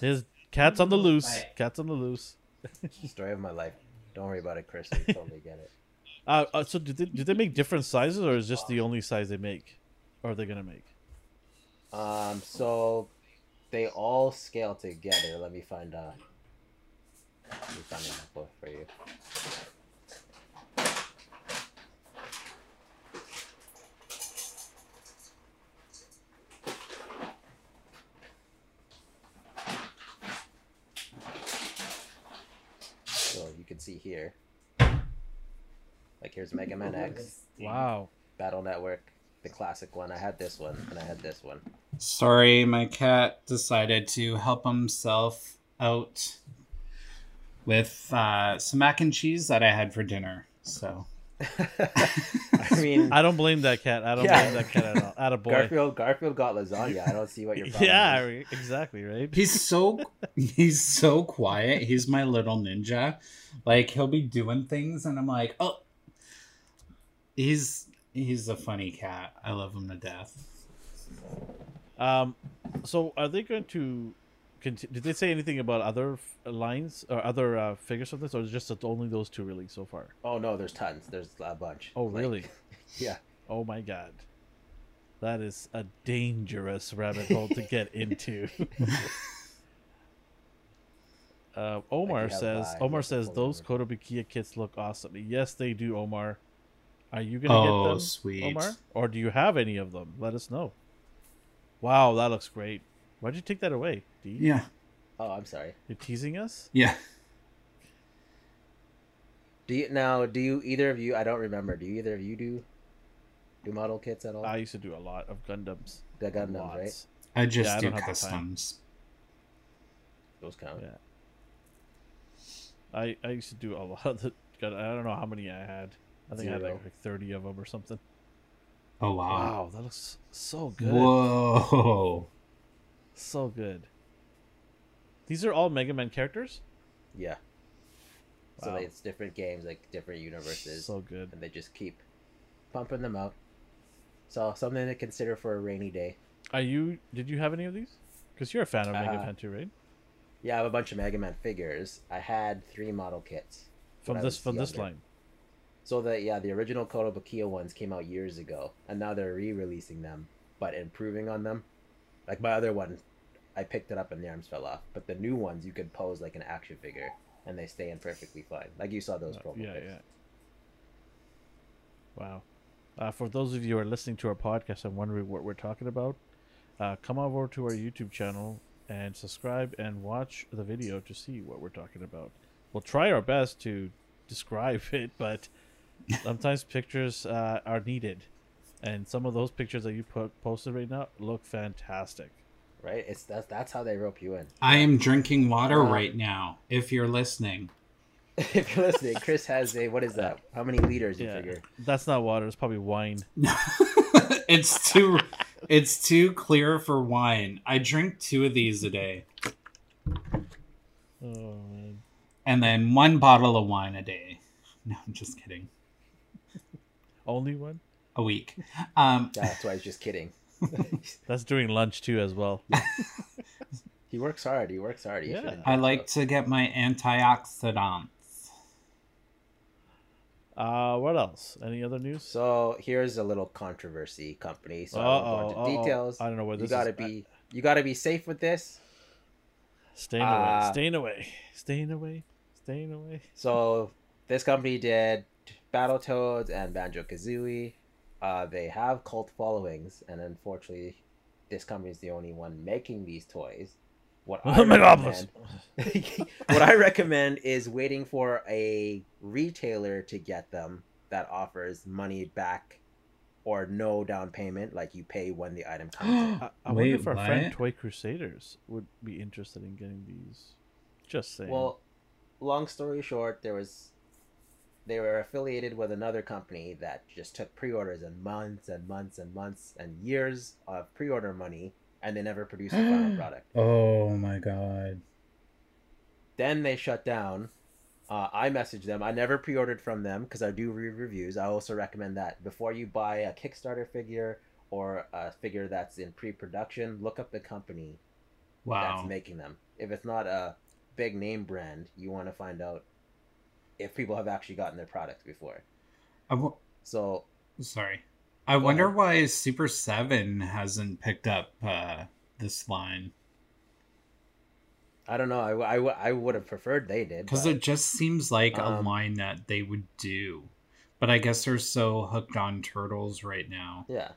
His cat's on the loose. Cat's on the loose. Story of my life. Don't worry about it, Chris. You totally get it. Uh, uh, so did they, did they make different sizes, or is just the only size they make? Or are they gonna make? Um, so they all scale together. Let me find a. let me find an info for you. So you can see here. Like here's Mega Man X, Wow. Battle Network, the classic one. I had this one and I had this one. Sorry, my cat decided to help himself out with uh, some mac and cheese that I had for dinner. So I mean, I don't blame that cat. I don't Yeah. blame that cat at all. At a boy. Garfield Garfield got lasagna. I don't see what your problem Yeah, is. re- exactly right. he's so he's so quiet. He's my little ninja. Like he'll be doing things, and I'm like, oh, he's he's a funny cat. I love him to death. Um, so are they going to? continue? did they say anything about other f- lines or other uh, figures of this, or is it just that only those two released so far? Oh no, there's tons. There's a bunch. Oh, Like, really? Yeah. Oh my god, that is a dangerous rabbit hole to get into. Uh, Omar says. Omar says those over. Kotobukiya kits look awesome. Yes, they do, Omar. Are you gonna Oh, get them, sweet. Omar? Or do you have any of them? Let us know. Wow, that looks great. Why'd you take that away? D? Yeah, Oh, I'm sorry. You're teasing us? yeah. Do you now? Do you either of you? I don't remember. Do you either of you do do model kits at all? I used to do a lot of Gundams. the Gundams, Lots. right? I just Yeah, I do don't have the customs. Those count. Yeah. I I used to do a lot of the. I don't know how many I had. I think I had like, like thirty of them or something. Oh wow! Wow, that looks so good. Whoa! So good. These are all Mega Man characters. Yeah. So Wow. they, it's different games, like different universes, So good. and they just keep pumping them out. So something to consider for a rainy day. Are you? Did you have any of these? Because you're a fan of Mega Uh, Man too, right? Yeah, I have a bunch of Mega Man figures. I had three model kits. From this was from this line. So the yeah, the original Kotobukiya ones came out years ago, and now they're re-releasing them, but improving on them. Like my other one, I picked it up and the arms fell off. But the new ones, you could pose like an action figure, and they stay in perfectly fine. Like you saw those Uh, promo yeah, pics. yeah. Wow. Uh, for those of you who are listening to our podcast and wondering what we're talking about, uh, come over to our YouTube channel and subscribe and watch the video to see what we're talking about. We'll try our best to describe it, but sometimes pictures uh, are needed, and some of those pictures that you put posted right now look fantastic. Right? It's that's that's how they rope you in. I am drinking water Uh, right now. If you're listening, if you're listening, Chris has a what is that? How many liters you Yeah, figure? that's not water; it's probably wine. it's too it's too clear for wine. I drink two of these a day, Oh man. and then one bottle of wine a day. No, I'm just kidding. Only one? A week. Um, That's why I was just kidding. That's during lunch too, as well. he works hard. He works hard. He Yeah. I like to get my antioxidants. Uh, what else? Any other news? So here's a little controversy company. So I won't Uh-oh, go into details. I don't know where this. you gotta is. be you gotta be safe with this. Staying away. Uh, Staying away. Staying away. Staying away. So this company did Battletoads and Banjo Kazooie. Uh, they have cult followings, and unfortunately, this company is the only one making these toys. What I my God, recommend, what I recommend is waiting for a retailer to get them that offers money back or no down payment, like you pay when the item comes. I, I Wait, wonder if our friend? Toy Crusaders would be interested in getting these. Just saying. Well, long story short, there was they were affiliated with another company that just took pre-orders and months and months and months and years of pre-order money and they never produced a final product. Oh my god. Then they shut down. Uh, I messaged them. I never pre-ordered from them because I do read reviews. I also recommend that before you buy a Kickstarter figure or a figure that's in pre-production, look up the company Wow. that's making them. If it's not a big name brand, you want to find out if people have actually gotten their product before. I w- So sorry. I wonder ahead. why Super 7 hasn't picked up uh, this line. I don't know. I, I, I would have preferred they did. Because it just seems like a um, line that they would do. But I guess they're so hooked on turtles right now. yeah.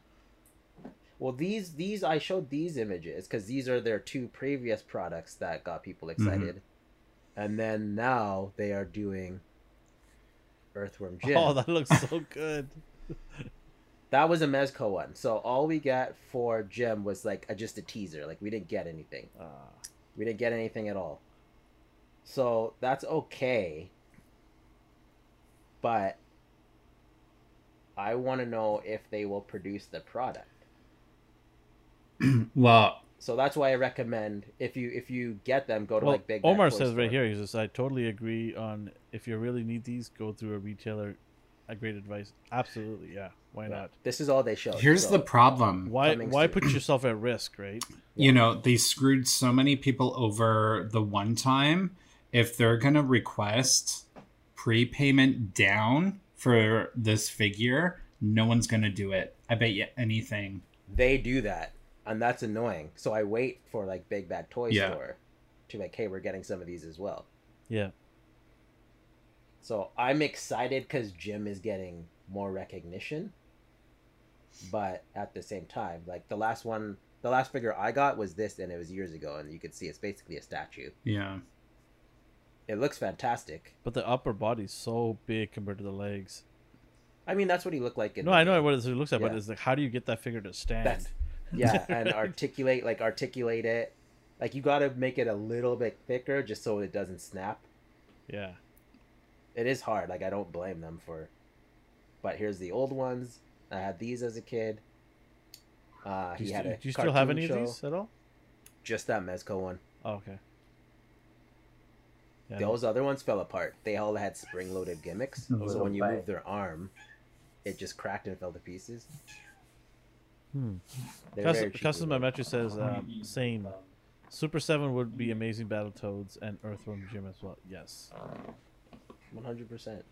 Well, these these I showed these images because these are their two previous products that got people Mm-hmm. excited, and then now they are doing Earthworm Jim. oh, that looks so good. That was a Mezco one. So all we got for Jim was like a, just a teaser. Like we didn't get anything. Ah. We didn't get anything at all. So that's okay. But I want to know if they will produce the product. Well, So that's why I recommend if you if you get them, go to well, like Big. Bad Omar Toy says right Store. here, he says, I totally agree on if you really need these, go through a retailer. A great advice. Absolutely, yeah. Why Yeah. not? This is all they show. here's so- the problem. Why Coming why soon. put yourself at risk, right? You know, they screwed so many people over the one time. If they're going to request prepayment down for this figure, no one's going to do it. I bet you anything. they do that, and that's annoying. So I wait for like Big Bad Toy Yeah. Store to like, hey, we're getting some of these as well. Yeah. So I'm excited because Jim is getting more recognition. But at the same time, like the last one, the last figure I got was this, and it was years ago, and you could see it's basically a statue. Yeah. It looks fantastic. But the upper body's so big compared to the legs. I mean, that's what he looked like. In No, the I know game. what it looks like, but it's like, how do you get that figure to stand? That's yeah, and articulate like articulate it. Like you got to make it a little bit thicker just so it doesn't snap. yeah. It is hard. Like I don't blame them for. But here's the old ones. I had these as a kid. Uh, Do he you, had st- a do you still have any show. of these at all? Just that Mezco one. Oh, okay. Yeah, Those other ones fell apart. They all had spring-loaded gimmicks. So when you bit. moved their arm, it just cracked and fell to pieces. Hmm. They're Custom, very cheaply Custom. Metro says um, same. Super Seven would be amazing Battletoads and Earthworm Jim as well. Yes, One hundred percent.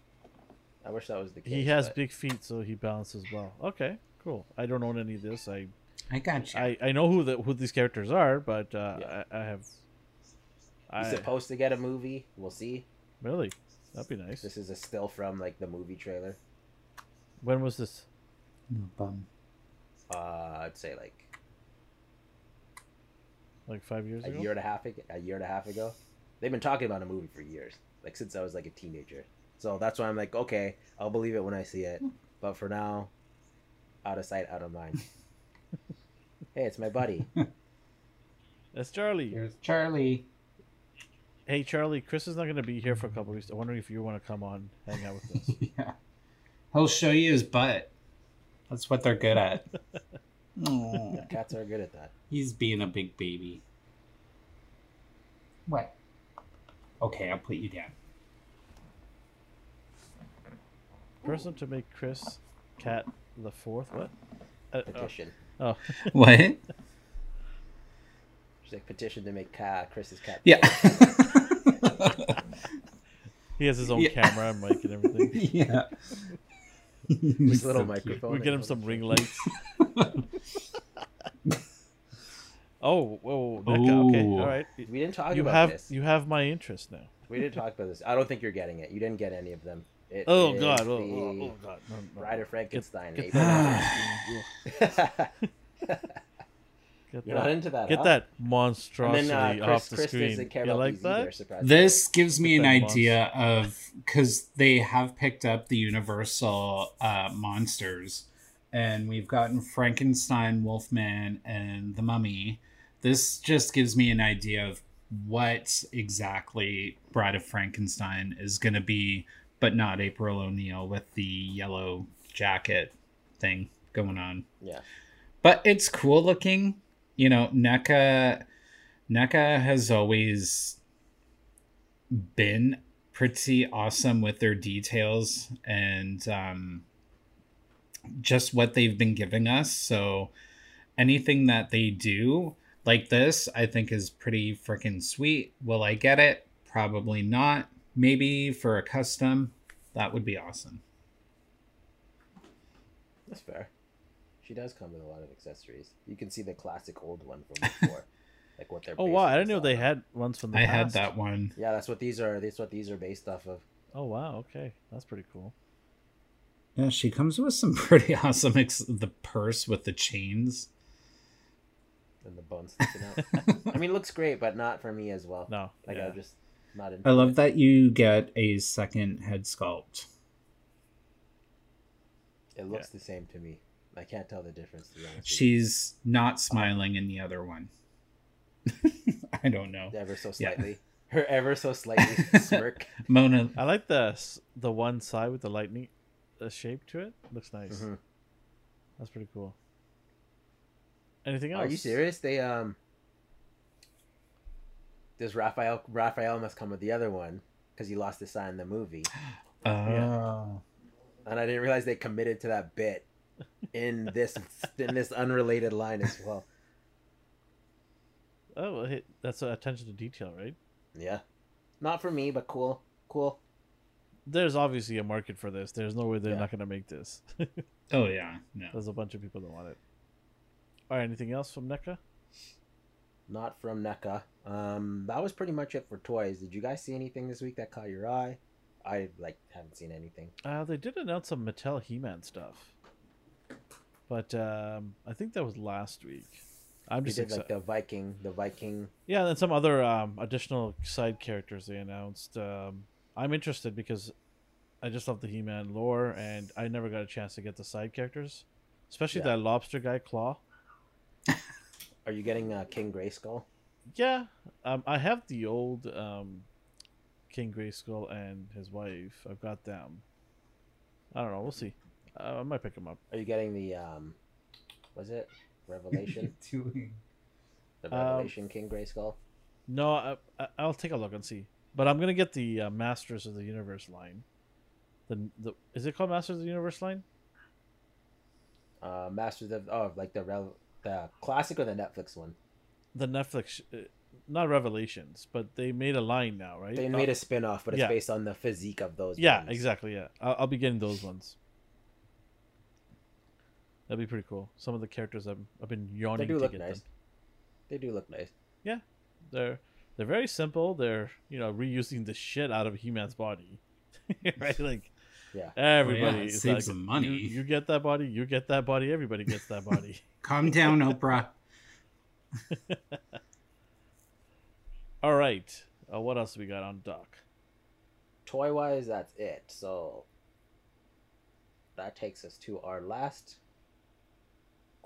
I wish that was the case. he has but- big feet, so he balances well. Okay, cool. I don't own any of this. I I got you. I, I know who the who these characters are, but uh, Yeah. I, I have. He's I supposed to get a movie. We'll see. really that'd be nice. This is a still from like the movie trailer. When was this? No bum. Uh, I'd say like Like five years a ago. year and a half ago. A year and a half ago. They've been talking about a movie for years, like since I was like a teenager. So that's why I'm like, okay, I'll believe it when I see it. But for now, out of sight, out of mind. hey, it's my buddy. That's Charlie. Here's Charlie. Hey Charlie, Chris is not going to be here for a couple weeks. I'm wondering if you want to come on, hang out with us. yeah. He'll show you his butt. That's what they're good at. Aw, Cats are good at that. He's being a big baby. What? Okay, I'll put you down. Person to make Chris cat the fourth. What? Uh, oh, Petition. oh, What? She's like petition to make cat Chris's cat. Yeah. he has his own Yeah. camera and mic and everything. yeah. This little So microphone. We get him some ring lights. oh, whoa, NECA. Okay, all right. We didn't talk You about have this. you have my interest now. We didn't talk about this. I don't think you're getting it. You didn't get any of them. It Oh God! Oh, oh, oh, God! No, no. Bride of Frankenstein. Get, April. that, get You're not that, into that. get huh? that And monstrosity then uh, Chris, off the Chris screen. doesn't care You about like that? either. This gives me an That idea of because they have picked up the Universal uh, monsters, and we've gotten Frankenstein, Wolfman, and the Mummy. This just gives me an idea of what exactly Bride of Frankenstein is going to be, but not April O'Neil with the yellow jacket thing going on. Yeah. But it's cool looking. You know, NECA NECA has always been pretty awesome with their details and um, just what they've been giving us. So anything that they do like this, I think is pretty freaking sweet. Will I get it? Probably not. Maybe for a custom, that would be awesome. That's fair. She does come with a lot of accessories. You can see the classic old one from before, like what they're. Oh wow! I didn't know they off of. had ones from the I past. had that one. Yeah, that's what these are. That's what these are based off of. Oh wow! Okay, that's pretty cool. Yeah, she comes with some pretty awesome. Ex- the purse with the chains. And the bone sticking out. I mean, it looks great, but not for me as well. No, Like yeah. I'm just not into I love it. that you get a second head sculpt. It looks the same to me. I can't tell the difference. To be She's not smiling in the other one. I don't know. ever so Yeah. slightly. Her ever so slightly smirk. Mona, I like the the one side with the lightning uh, shape to it. Looks nice. Mhm. That's pretty cool. Anything else? Are you serious? They um. Does Raphael Raphael must come with the other one because he lost his sign in the movie, oh, and I didn't realize they committed to that bit in this in this unrelated line as well. Oh, well, hey, that's uh, attention to detail, right? Yeah, not for me, but cool, cool. There's obviously a market for this. There's no way they're Yeah. not going to make this. oh yeah, no. There's a bunch of people that want it. All right, anything else from NECA? Not from NECA. Um, that was pretty much it for toys. Did you guys see anything this week that caught your eye? I like haven't seen anything. Uh, they did announce some Mattel He-Man stuff, but um, I think that was last week. I'm just did like the Viking, the Viking. Yeah, and then some other um, additional side characters they announced. Um, I'm interested because I just love the He-Man lore, and I never got a chance to get the side characters, especially Yeah. that lobster guy Claw. Are you getting uh, King Grayskull? Yeah, um, I have the old um, King Grayskull and his wife. I've got them. I don't know. We'll see. Uh, I might pick them up. Are you getting the um, was it Revelation? doing? The Um, Revelation King Grayskull. No, I, I, I'll take a look and see. But I'm gonna get the uh, Masters of the Universe line. The the is it called Masters of the Universe line? Uh, Masters of oh, like the Rev- the classic or the Netflix one. The Netflix, uh, not Revelations, but they made a line now, right? They Uh, made a spin off, but it's yeah. based on the physique of those. yeah, ones. exactly. Yeah, I'll, I'll be getting those ones. That'd be pretty cool. Some of the characters I've, I've been yawning. They yawning do to look get nice. them. They do look nice. Yeah, they're they're very simple. They're you know reusing the shit out of He-Man's body, right? Like Yeah. Everybody it is saves like, some money. You, you get that body. You get that body. Everybody gets that body. Calm down, Oprah. All right. Uh, what else we got on Doc? Toy wise, that's it. So that takes us to our last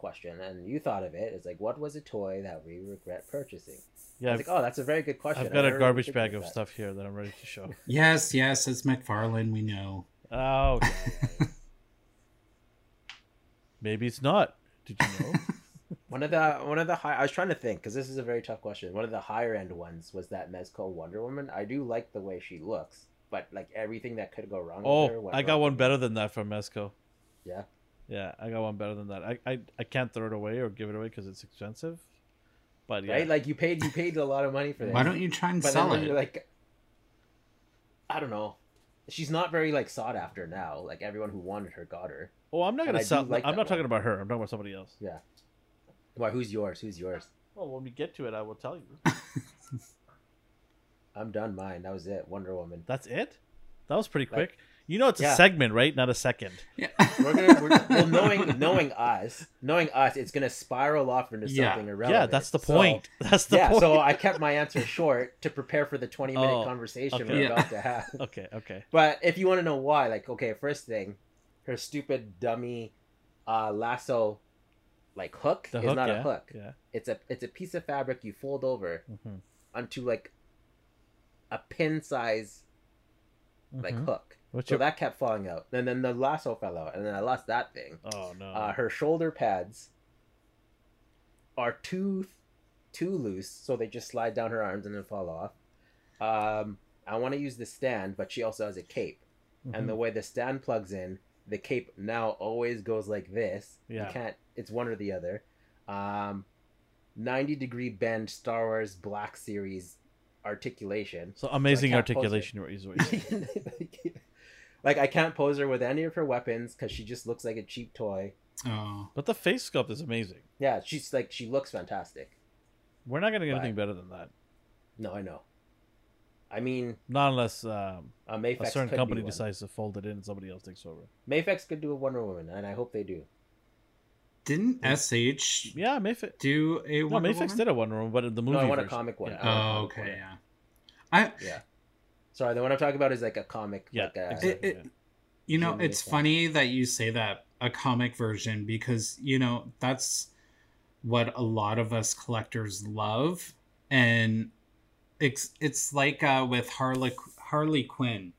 question. And you thought of it. It's like, what was a toy that we regret purchasing? Yeah, was like, oh, that's a very good question. I've got a garbage bag of that. stuff here that I'm ready to show. Yes, yes, it's McFarlane. We know. Oh, okay. Maybe it's not. Did you know? One of the one of the high. I was trying to think because this is a very tough question. One of the higher end ones was that Mezco Wonder Woman. I do like the way she looks, but like everything that could go wrong. with oh, her oh, I got wrong one better than that from Mezco. Yeah. Yeah, I got one better than that. I I, I can't throw it away or give it away because it's expensive. But yeah, Right? Like you paid you paid a lot of money for this. Why don't you try and But sell it? you're like, I don't know. She's not very like sought after now. Like everyone who wanted her got her. oh, I'm not gonna sell. like I'm that not talking about her. I'm talking about somebody else. Yeah. Why? Who's yours? Who's yours? Well, when we get to it, I will tell you. I'm done. Mine. That was it. Wonder Woman. That's it. That was pretty Like- quick. You know, it's a segment, right? Not a second. Yeah. We're gonna. We're, well, knowing knowing us, knowing us, it's gonna spiral off into Yeah. something irrelevant. Yeah, that's the So- point. that's the point. yeah, point. so I kept my answer short to prepare for the 20 minute Oh, conversation okay. we're Yeah. about to have. Okay, okay. But if you want to know why, like, okay, first thing, her stupid dummy uh, lasso, like hook, The is hook, not yeah. a hook. Yeah. It's a it's a piece of fabric you fold over hmm onto like a pin size like Mhm. hook. What's So your? that kept falling out, and then the lasso fell out, and then I lost that thing. Oh no. Uh, her shoulder pads are too too loose, so they just slide down her arms and then fall off. Um, I want to use the stand, but she also has a cape, and the Mhm. way the stand plugs in, the cape now always goes like this. Yeah. You can't. It's one or the other. Um, ninety degree bend Star Wars Black Series articulation. so amazing it. articulation is what you're saying. like I can't pose her with any of her weapons because she just looks like a cheap toy. Oh, But the face sculpt is amazing. Yeah, she's like she looks fantastic. We're not gonna get Right. anything better than that. No, I know. I mean, Not unless um, uh, a certain company decides to fold it in and somebody else takes over. Mafex could do a Wonder Woman, and I hope they do. didn't SH Yeah, Mafex. do a No, Wonder Mafex Woman? did a Wonder Woman, but the movie. no, I want a comic one. Yeah. I want a Oh, okay, one. yeah. I Yeah. Sorry, the one I'm talking about is like a comic. Yeah, like a, exactly. It- it- yeah. You know, it's Fallon. funny that you say that a comic version because you know that's what a lot of us collectors love, and it's it's like uh, with Harley Harley Quinn.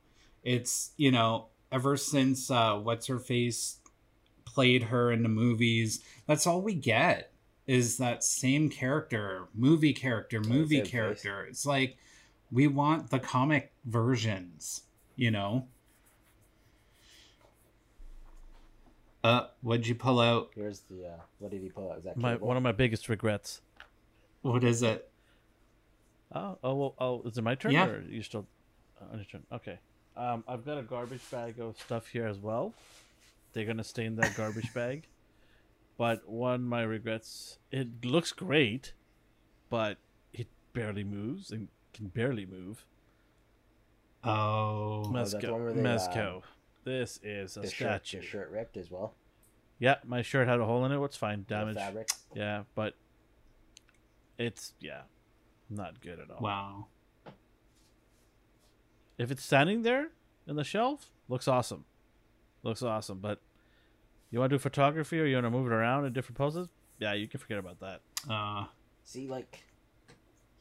It's you know ever since uh, what's her face played her in the movies, that's all we get is that same character, movie character, movie same face. character. It's like we want the comic versions, you know. Uh, what'd you pull out? Here's the. Uh, what did he pull out? Is that My one of my biggest regrets. What is it? Oh, oh, well, oh, is it my turn? Yeah. Or you still on your turn? Okay. Um, I've got a garbage bag of stuff here as well. They're gonna stay in that garbage bag. But one of my regrets, it looks great, but it barely moves and can barely move. Oh, that's Mezco. one where they, uh, Mezco. This is a the shirt, statue. the shirt ripped as well. Yeah, my shirt had a hole in it. What's fine? The Damage. fabric. Yeah, but it's yeah, not good at all. wow. If it's standing there in the shelf, looks awesome. Looks awesome. But you want to do photography or you want to move it around in different poses? Yeah, you can forget about that. Uh, See, like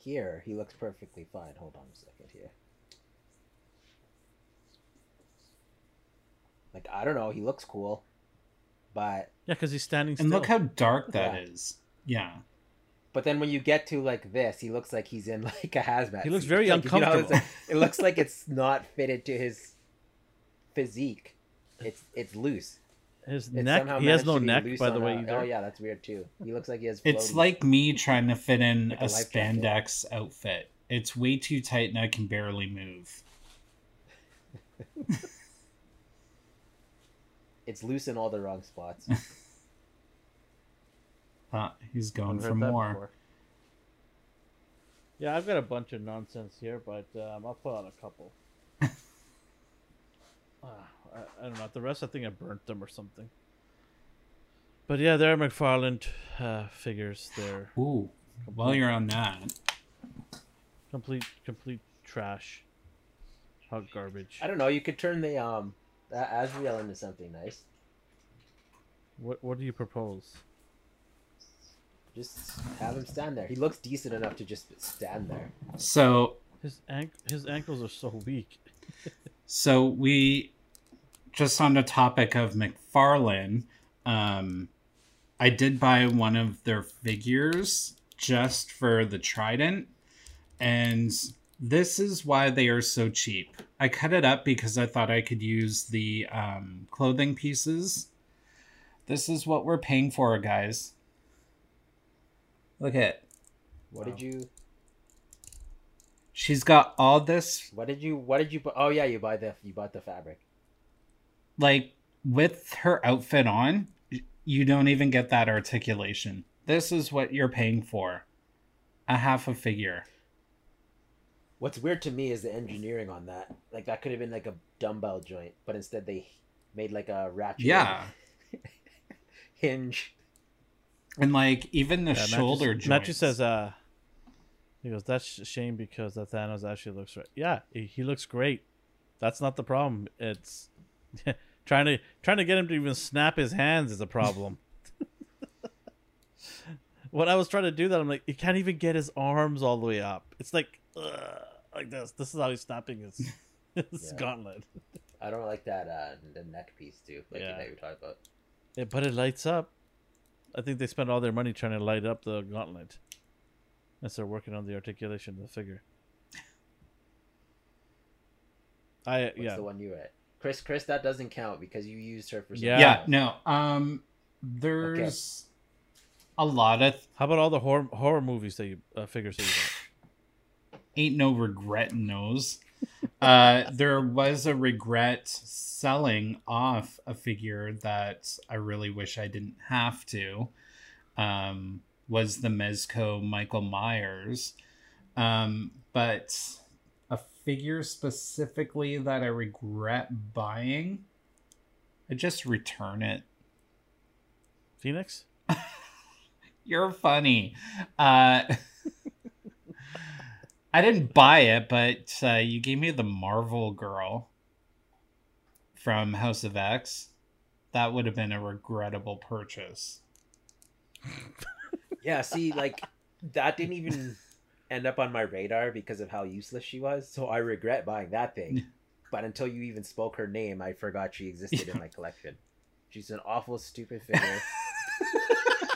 here, he looks perfectly fine. Hold on a second here. Like I don't know, he looks cool, but Yeah, because he's standing still. and look how dark that Yeah. is. Yeah. but then when you get to like this, he looks like he's in like a hazmat. He looks very Like, you know, uncomfortable. like- it looks like it's not fitted to his physique. It's it's loose. His It's neck. He has no neck, by the way. Either. Oh yeah, that's weird too. He looks like he has. It's like me trying to fit in Like a, a life jacket. spandex outfit. It's way too tight and I can barely move. it's loose in all the wrong spots. Uh, he's going for more. before. Yeah, I've got a bunch of nonsense here, but um, I'll pull out a couple. Ah, I, I don't know. The rest, I think I burnt them or something. But yeah, there are McFarlane uh, figures. They're Ooh, while you're on that, complete, complete trash. Hot garbage. I don't know. You could turn the um A- Azrael into something nice. What What do you propose? Just have him stand there. He looks decent enough to just stand there. so His ank- his ankles are so weak. So we just on the topic of McFarlane, um, I did buy one of their figures just for the Trident, and this is why they are so cheap. I cut it up because I thought I could use the um, clothing pieces. This is what we're paying for, guys. Look at What Wow. did you? she's got all this What did you? What did you? Oh yeah, you buy the you bought the fabric. Like with her outfit on, you don't even get that articulation. This is what you're paying for. A half a figure. What's weird to me is the engineering on that. Like that could have been like a dumbbell joint, but instead they made like a ratchet Yeah. hinge. And like even the Yeah, Matthew- shoulder joints. Matthew says, uh, he goes, that's a shame because the Thanos actually looks right. Yeah, he, he looks great. That's not the problem. It's trying to trying to get him to even snap his hands is a problem. when I was trying to do that, I'm like, he can't even get his arms all the way up. It's like, ugh, like this. This is how he's snapping his, his Yeah. gauntlet. I don't like that uh the neck piece too, like Yeah. that you were talking about. Yeah, but it lights up. I think they spent all their money trying to light up the gauntlet. Instead of working on the articulation of the figure. I What's yeah. the one you at? Chris, Chris, that doesn't count because you used her for Yeah. yeah, no. Um there's a lot of How about all the horror horror movies that you uh, figures that you got? ain't no regret in those. Uh, there was a regret selling off a figure that I really wish I didn't have to. Um, was the Mezco Michael Myers, um, but a figure specifically that I regret buying, I just return it. Phoenix? You're funny. Uh, I didn't buy it, but uh, you gave me the Marvel girl from House of X. That would have been a regrettable purchase. Yeah, see, like that didn't even end up on my radar because of how useless she was. So I regret buying that thing. But until you even spoke her name, I forgot she existed in my collection. She's an awful, stupid figure.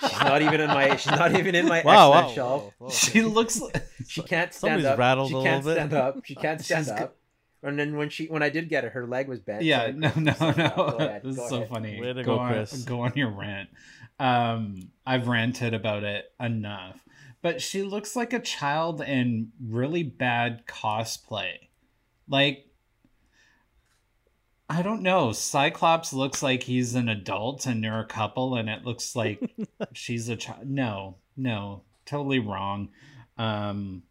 she's not even in my. She's not even in my Wow, X-Men wow, shelf. whoa, whoa. She looks like She can't stand Somebody's up. rattled she can't little bit. stand up. She can't stand She's up. go- And then when she when I did get her, her leg was bent. yeah, I no, no, stand no. Go ahead, this is so ahead. funny. Way to go go, on, Go on your rant. Um, I've ranted about it enough, but she looks like a child in really bad cosplay. Like, I don't know. Cyclops looks like he's an adult and they're a couple, and it looks like she's a child. No, no, totally wrong. Um,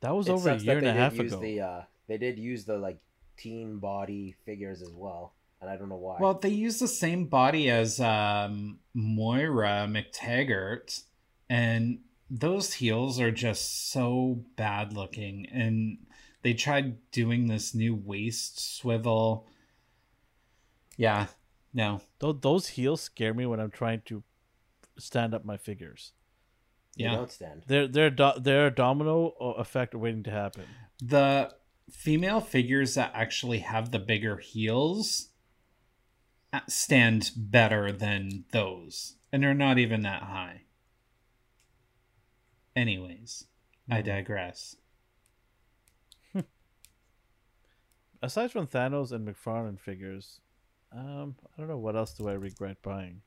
That was over a year and they a did half use ago. The, uh, they did use the like teen body figures as well, and I don't know why. Well, they use the same body as um, Moira MacTaggert, and those heels are just so bad looking. And they tried doing this new waist swivel. Yeah, no, Tho- those heels scare me when I'm trying to stand up my figures. you yeah. don't stand. They're they're do- they're a domino uh, effect waiting to happen. The female figures that actually have the bigger heels uh, stand better than those, and they're not even that high. Anyways, I digress. Aside from Thanos and McFarlane figures, um, I don't know what else do I regret buying.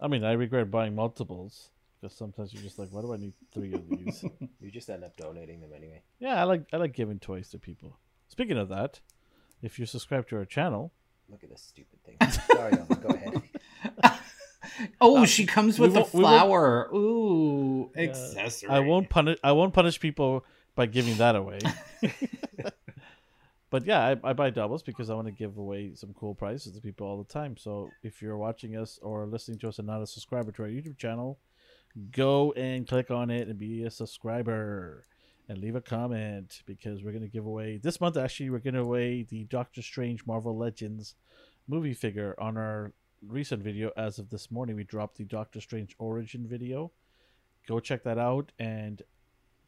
I mean, I regret buying multiples because sometimes you're just like, why do I need three of these? You just end up donating them anyway. yeah, I like I like giving toys to people. Speaking of that, if you subscribe to our channel, Look at this stupid thing. Sorry, go ahead. Oh, Uh, she comes with a won't- we won't- flower. Ooh, accessory. I won't punish I won't punish people by giving that away. but yeah, I, I buy doubles because I want to give away some cool prizes to people all the time. So if you're watching us or listening to us and not a subscriber to our YouTube channel, go and click on it and be a subscriber and leave a comment because we're gonna give away this month. Actually, we're giving away the Doctor Strange Marvel Legends movie figure on our recent video. As of this morning, we dropped the Doctor Strange origin video. Go check that out and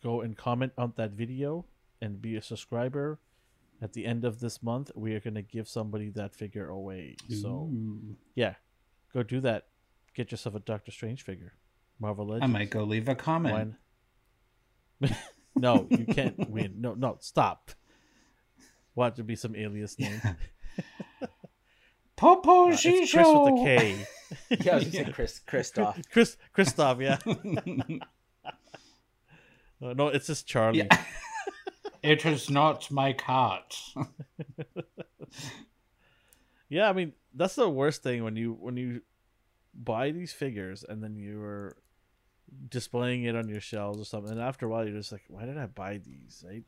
go and comment on that video and be a subscriber. At the end of this month, we are gonna give somebody that figure away. So Ooh. yeah, go do that. Get yourself a Doctor Strange figure. Marvel Legends. I might go leave a comment. No, you can't win. No, no, stop. Want to be some alias name? Popo Uh, it's Chris with a Shisho. K. Yeah, I was just saying Chris Christoph. Chris Christoph, yeah. Uh, no, it's just Charlie. Yeah. it is not my cat. Yeah, I mean that's the worst thing when you when you buy these figures and then you're displaying it on your shelves or something, and after a while you're just like, why did I buy these? Right?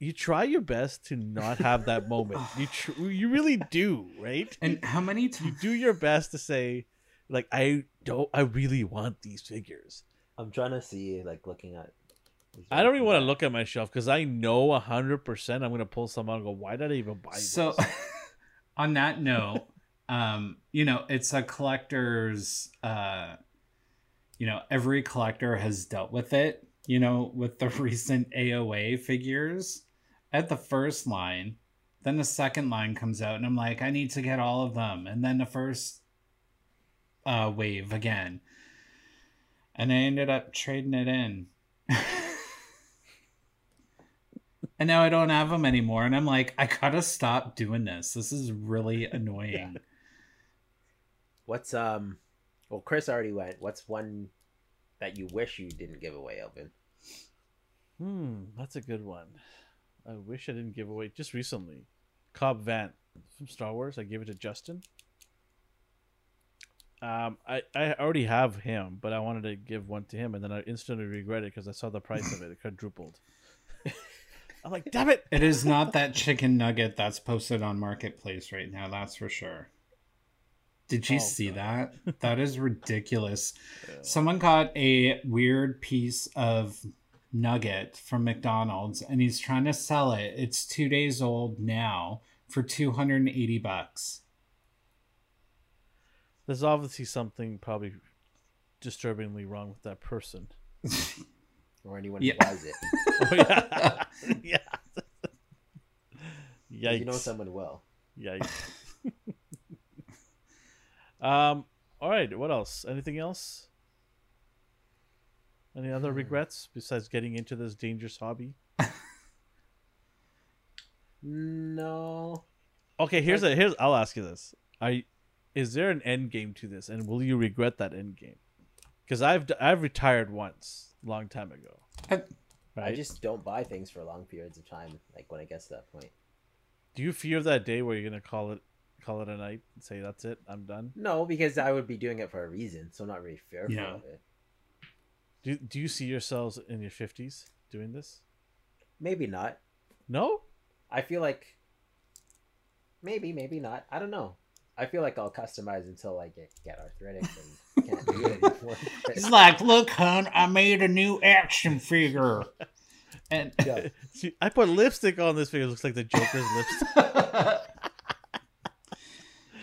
You try your best to not have that moment. You tr- you really do, right? And how many times You do your best to say, like, I don't, I really want these figures. I'm trying to see, like, looking at. I don't even want to look at my shelf because I know hundred percent I'm gonna pull some out and go, why did I even buy this? So, on that note, um, you know, it's a collector's. Uh, you know, every collector has dealt with it. You know, with the recent AOA figures, at the first line, then the second line comes out, and I'm like, I need to get all of them, and then the first uh, wave again, and I ended up trading it in. And now I don't have them anymore. And I'm like, I gotta stop doing this. This is really annoying. What's um? Well, Chris already went. What's one that you wish you didn't give away, Elvin? Hmm, that's a good one. I wish I didn't give away just recently. Cobb Vanth from Star Wars. I gave it to Justin. Um, I, I already have him, but I wanted to give one to him, and then I instantly regret it because I saw the price of it; it quadrupled. I'm like, damn it! It is not that chicken nugget that's posted on Marketplace right now, that's for sure. Did you Oh, see God. that? That is ridiculous. Someone got a weird piece of nugget from McDonald's and he's trying to sell it. It's two days old now for 280 bucks. There's obviously something probably disturbingly wrong with that person. Or anyone Yeah. who buys it? Oh yeah, yeah. Yikes! You know someone well. Yikes. um. All right. What else? Anything else? Any other Hmm. regrets besides getting into this dangerous hobby? No. Okay. Here's a here's. I'll ask you this. I is there an end game to this, and will you regret that end game? Because I've I've retired once, a long time ago. I- I just don't buy things for long periods of time. Like when I gets to that point. Do you fear that day where you're gonna call it call it a night and say that's it, I'm done? No, because I would be doing it for a reason, so I'm not really fearful Yeah. of it. Do Do you see yourselves in your fifties doing this? Maybe not. No. I feel like maybe, maybe not. I don't know. I feel like I'll customize until I get, get arthritic and can't do it anymore. He's like, look, hun, I made a new action figure. And Yeah. See, I put lipstick on this figure. It looks like the Joker's lipstick.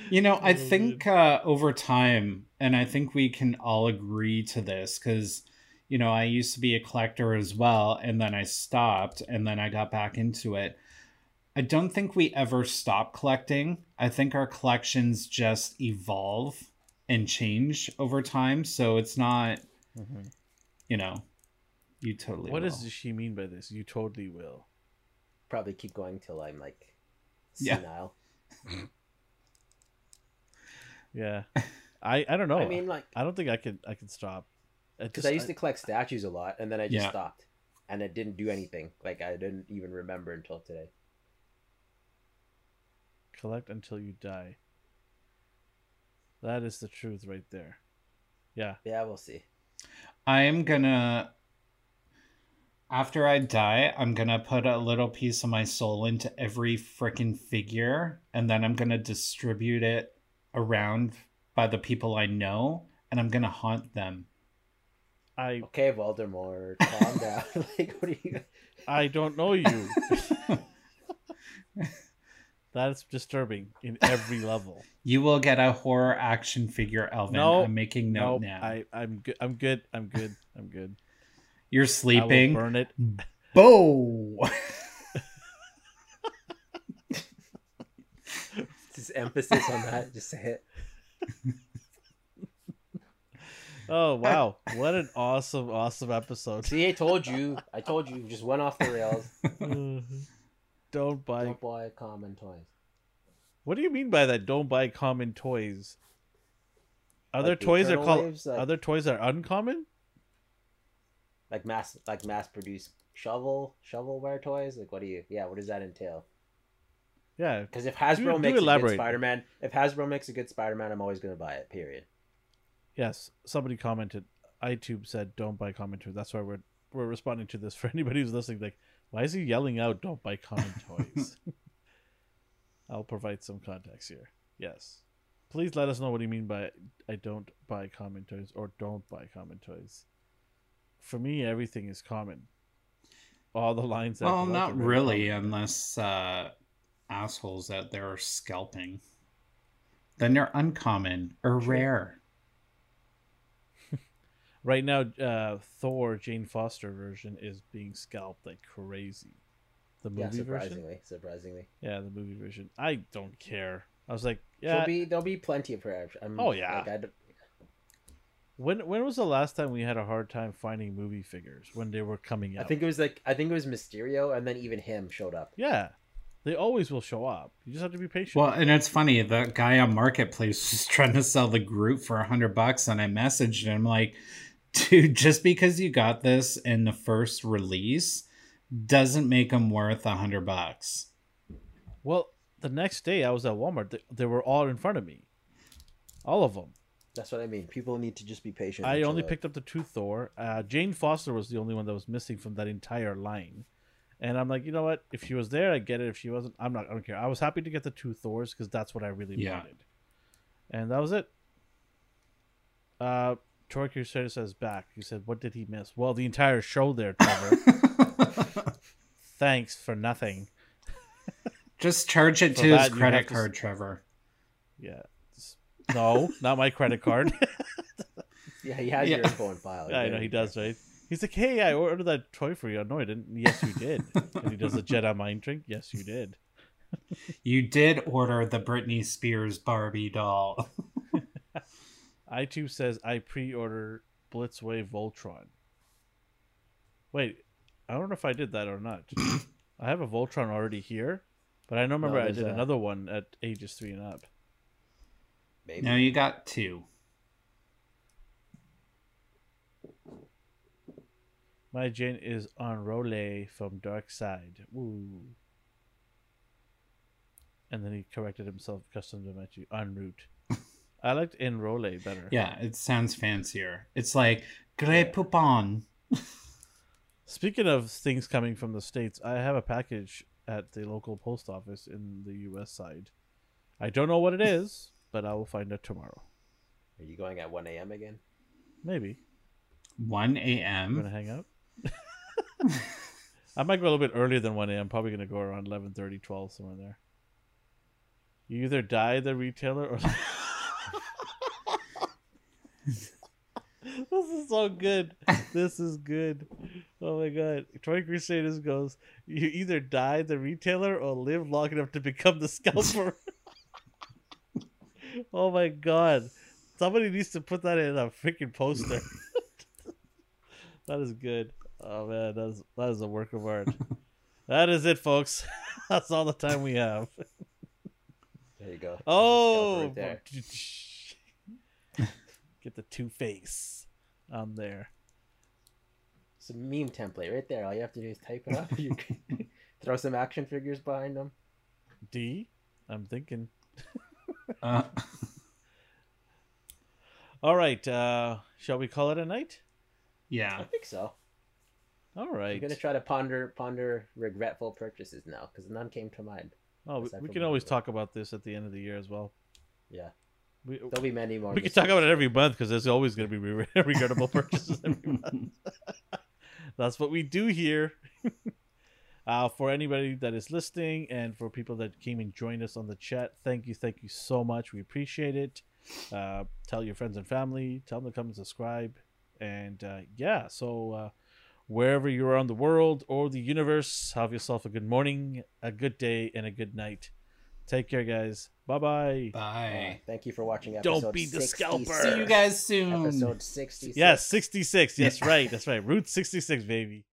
you know, I Oh, think uh, over time, and I think we can all agree to this because, you know, I used to be a collector as well, and then I stopped, and then I got back into it. I don't think we ever stop collecting. I think our collections just evolve and change over time. So it's not, mm-hmm. you know, you totally. What will. does she mean by this? You totally will. Probably keep going till I'm like Yeah. senile. Yeah. I I don't know. I mean, like, I don't think I could I could stop. Uh, because I used to collect statues a lot, and then I just Yeah. stopped, and it didn't do anything. Like I didn't even remember until today. collect until you die. That is the truth right there. Yeah. Yeah, we'll see. I am gonna after I die, I'm gonna put a little piece of my soul into every freaking figure, and then I'm gonna distribute it around by the people I know, and I'm gonna haunt them. I Okay, Voldemort, calm down. like, what are you? I don't know you. That's disturbing in every level. You will get a horror action figure, Elvin. No, I'm making note No, now. I I'm good. I'm good. I'm good. I'm good. You're I will sleeping. burn it. Bo. Just emphasis on that. Just say it. Oh wow! What an awesome, awesome episode. See, I told you. I told you. Just went off the rails. Mm-hmm. Don't buy. Don't buy common toys. What do you mean by that? Don't buy common toys. Other Like toys are called? Waves, like- Are there toys are uncommon? Like mass, like mass produced shovel, shovelware toys. Like, what do you? Yeah, what does that entail? Yeah. Because if Hasbro Do- do makes a good Spider-Man, if Hasbro makes a good Spider-Man, I'm always gonna buy it. Period. Yes. Somebody commented. iTube said, "Don't buy common toys." That's why we're we're responding to this for anybody who's listening. Like, why is he yelling out, "Don't buy common toys"? I'll provide some context here. Yes. Please let us know what you mean by I don't buy common toys or don't buy common toys. For me, everything is common. All the lines. that well, not really, common. unless uh, assholes out there are scalping. Then they're uncommon or rare. Right now, uh, Thor Jane Foster version is being scalped like crazy. The Yeah, movie version. surprisingly, surprisingly. Yeah, the movie version. I don't care. I was like, There'll yeah. be there'll be plenty of her. I'm, Oh, yeah. Like, I When when was the last time we had a hard time finding movie figures when they were coming out? I think it was like I think it was Mysterio, and then even him showed up. Yeah, they always will show up. You just have to be patient. Well, and it's funny. The guy on Marketplace was trying to sell the group for a hundred bucks, and I messaged him like, "Dude, just because you got this in the first release doesn't make them worth a hundred bucks." Well, the next day I was at Walmart. They, they were all in front of me, all of them. That's what I mean. People need to just be patient. I only chill picked up the two Thor. Uh, Jane Foster was the only one that was missing from that entire line. And I'm like, you know what? If she was there, I get it. If she wasn't, I'm not. I don't care. I was happy to get the two Thors because that's what I really Yeah. wanted. And that was it. Uh, Troy Crusader says back. He said, "What did he miss?" Well, the entire show there, Trevor. Thanks for nothing. just charge it For to his credit have to card, Trevor. Yeah. No, not my credit card. Yeah, he has Yeah. your info in file. Yeah, I know he does, right? He's like, "Hey, I ordered that toy for you." No, I didn't. Yes, you did. and he does a Jedi mind trick. Yes, you did. You did order the Britney Spears Barbie doll. iTunes says I pre-order Blitzway Voltron. Wait, I don't know if I did that or not. I have a Voltron already here, but I don't remember I did a- another one at ages three and up. Maybe. no, you got two. My Jane is on Role from Dark Side. Woo. And then he corrected himself, custom to you en route. I liked in Role better. Yeah, it sounds fancier. It's like Grey Poupon. Speaking of things coming from the states, I have a package at the local post office in the U.S. side. I don't know what it is, but I will find out tomorrow. Are you going at 1 a.m. again? Maybe 1 I'm a.m. gonna hang out. I might go a little bit earlier than one a.m. Probably gonna go around 11:30, 12, somewhere there. You either die the retailer or. this is so good. This is good. Oh my god. Troy Crusaders goes, you either die the retailer or live long enough to become the scalper. oh my god. Somebody needs to put that in a freaking poster. that is good. Oh man, that is that is a work of art. that is it, folks. That's all the time we have. There you go. Oh, scalper right there. Get the two face on there. It's a meme template right there. All you have to do is type it up. You can throw some action figures behind them. D. I'm thinking. Uh, All right. Uh, shall we call it a night? Yeah, I think so. All right. I'm gonna try to ponder ponder regretful purchases now because none came to mind. Oh, we, we can always Marvel. talk about this at the end of the year as well. Yeah, We, there'll be many more. we can talk about it every month because there's always going to be re- regrettable purchases every month. That's what we do here. uh, for anybody that is listening and for people that came and joined us on the chat, thank you, thank you so much. We appreciate it. Uh, tell your friends and family, tell them to come and subscribe. And uh, yeah, so uh, wherever you are on the world or the universe, have yourself a good morning, a good day, and a good night. Take care, guys. Bye bye. Bye. thank you for watching. Don't be the 66. scalper. See you guys soon. Episode sixty. Yes, 66. Yes, right. That's right. Route 66, baby.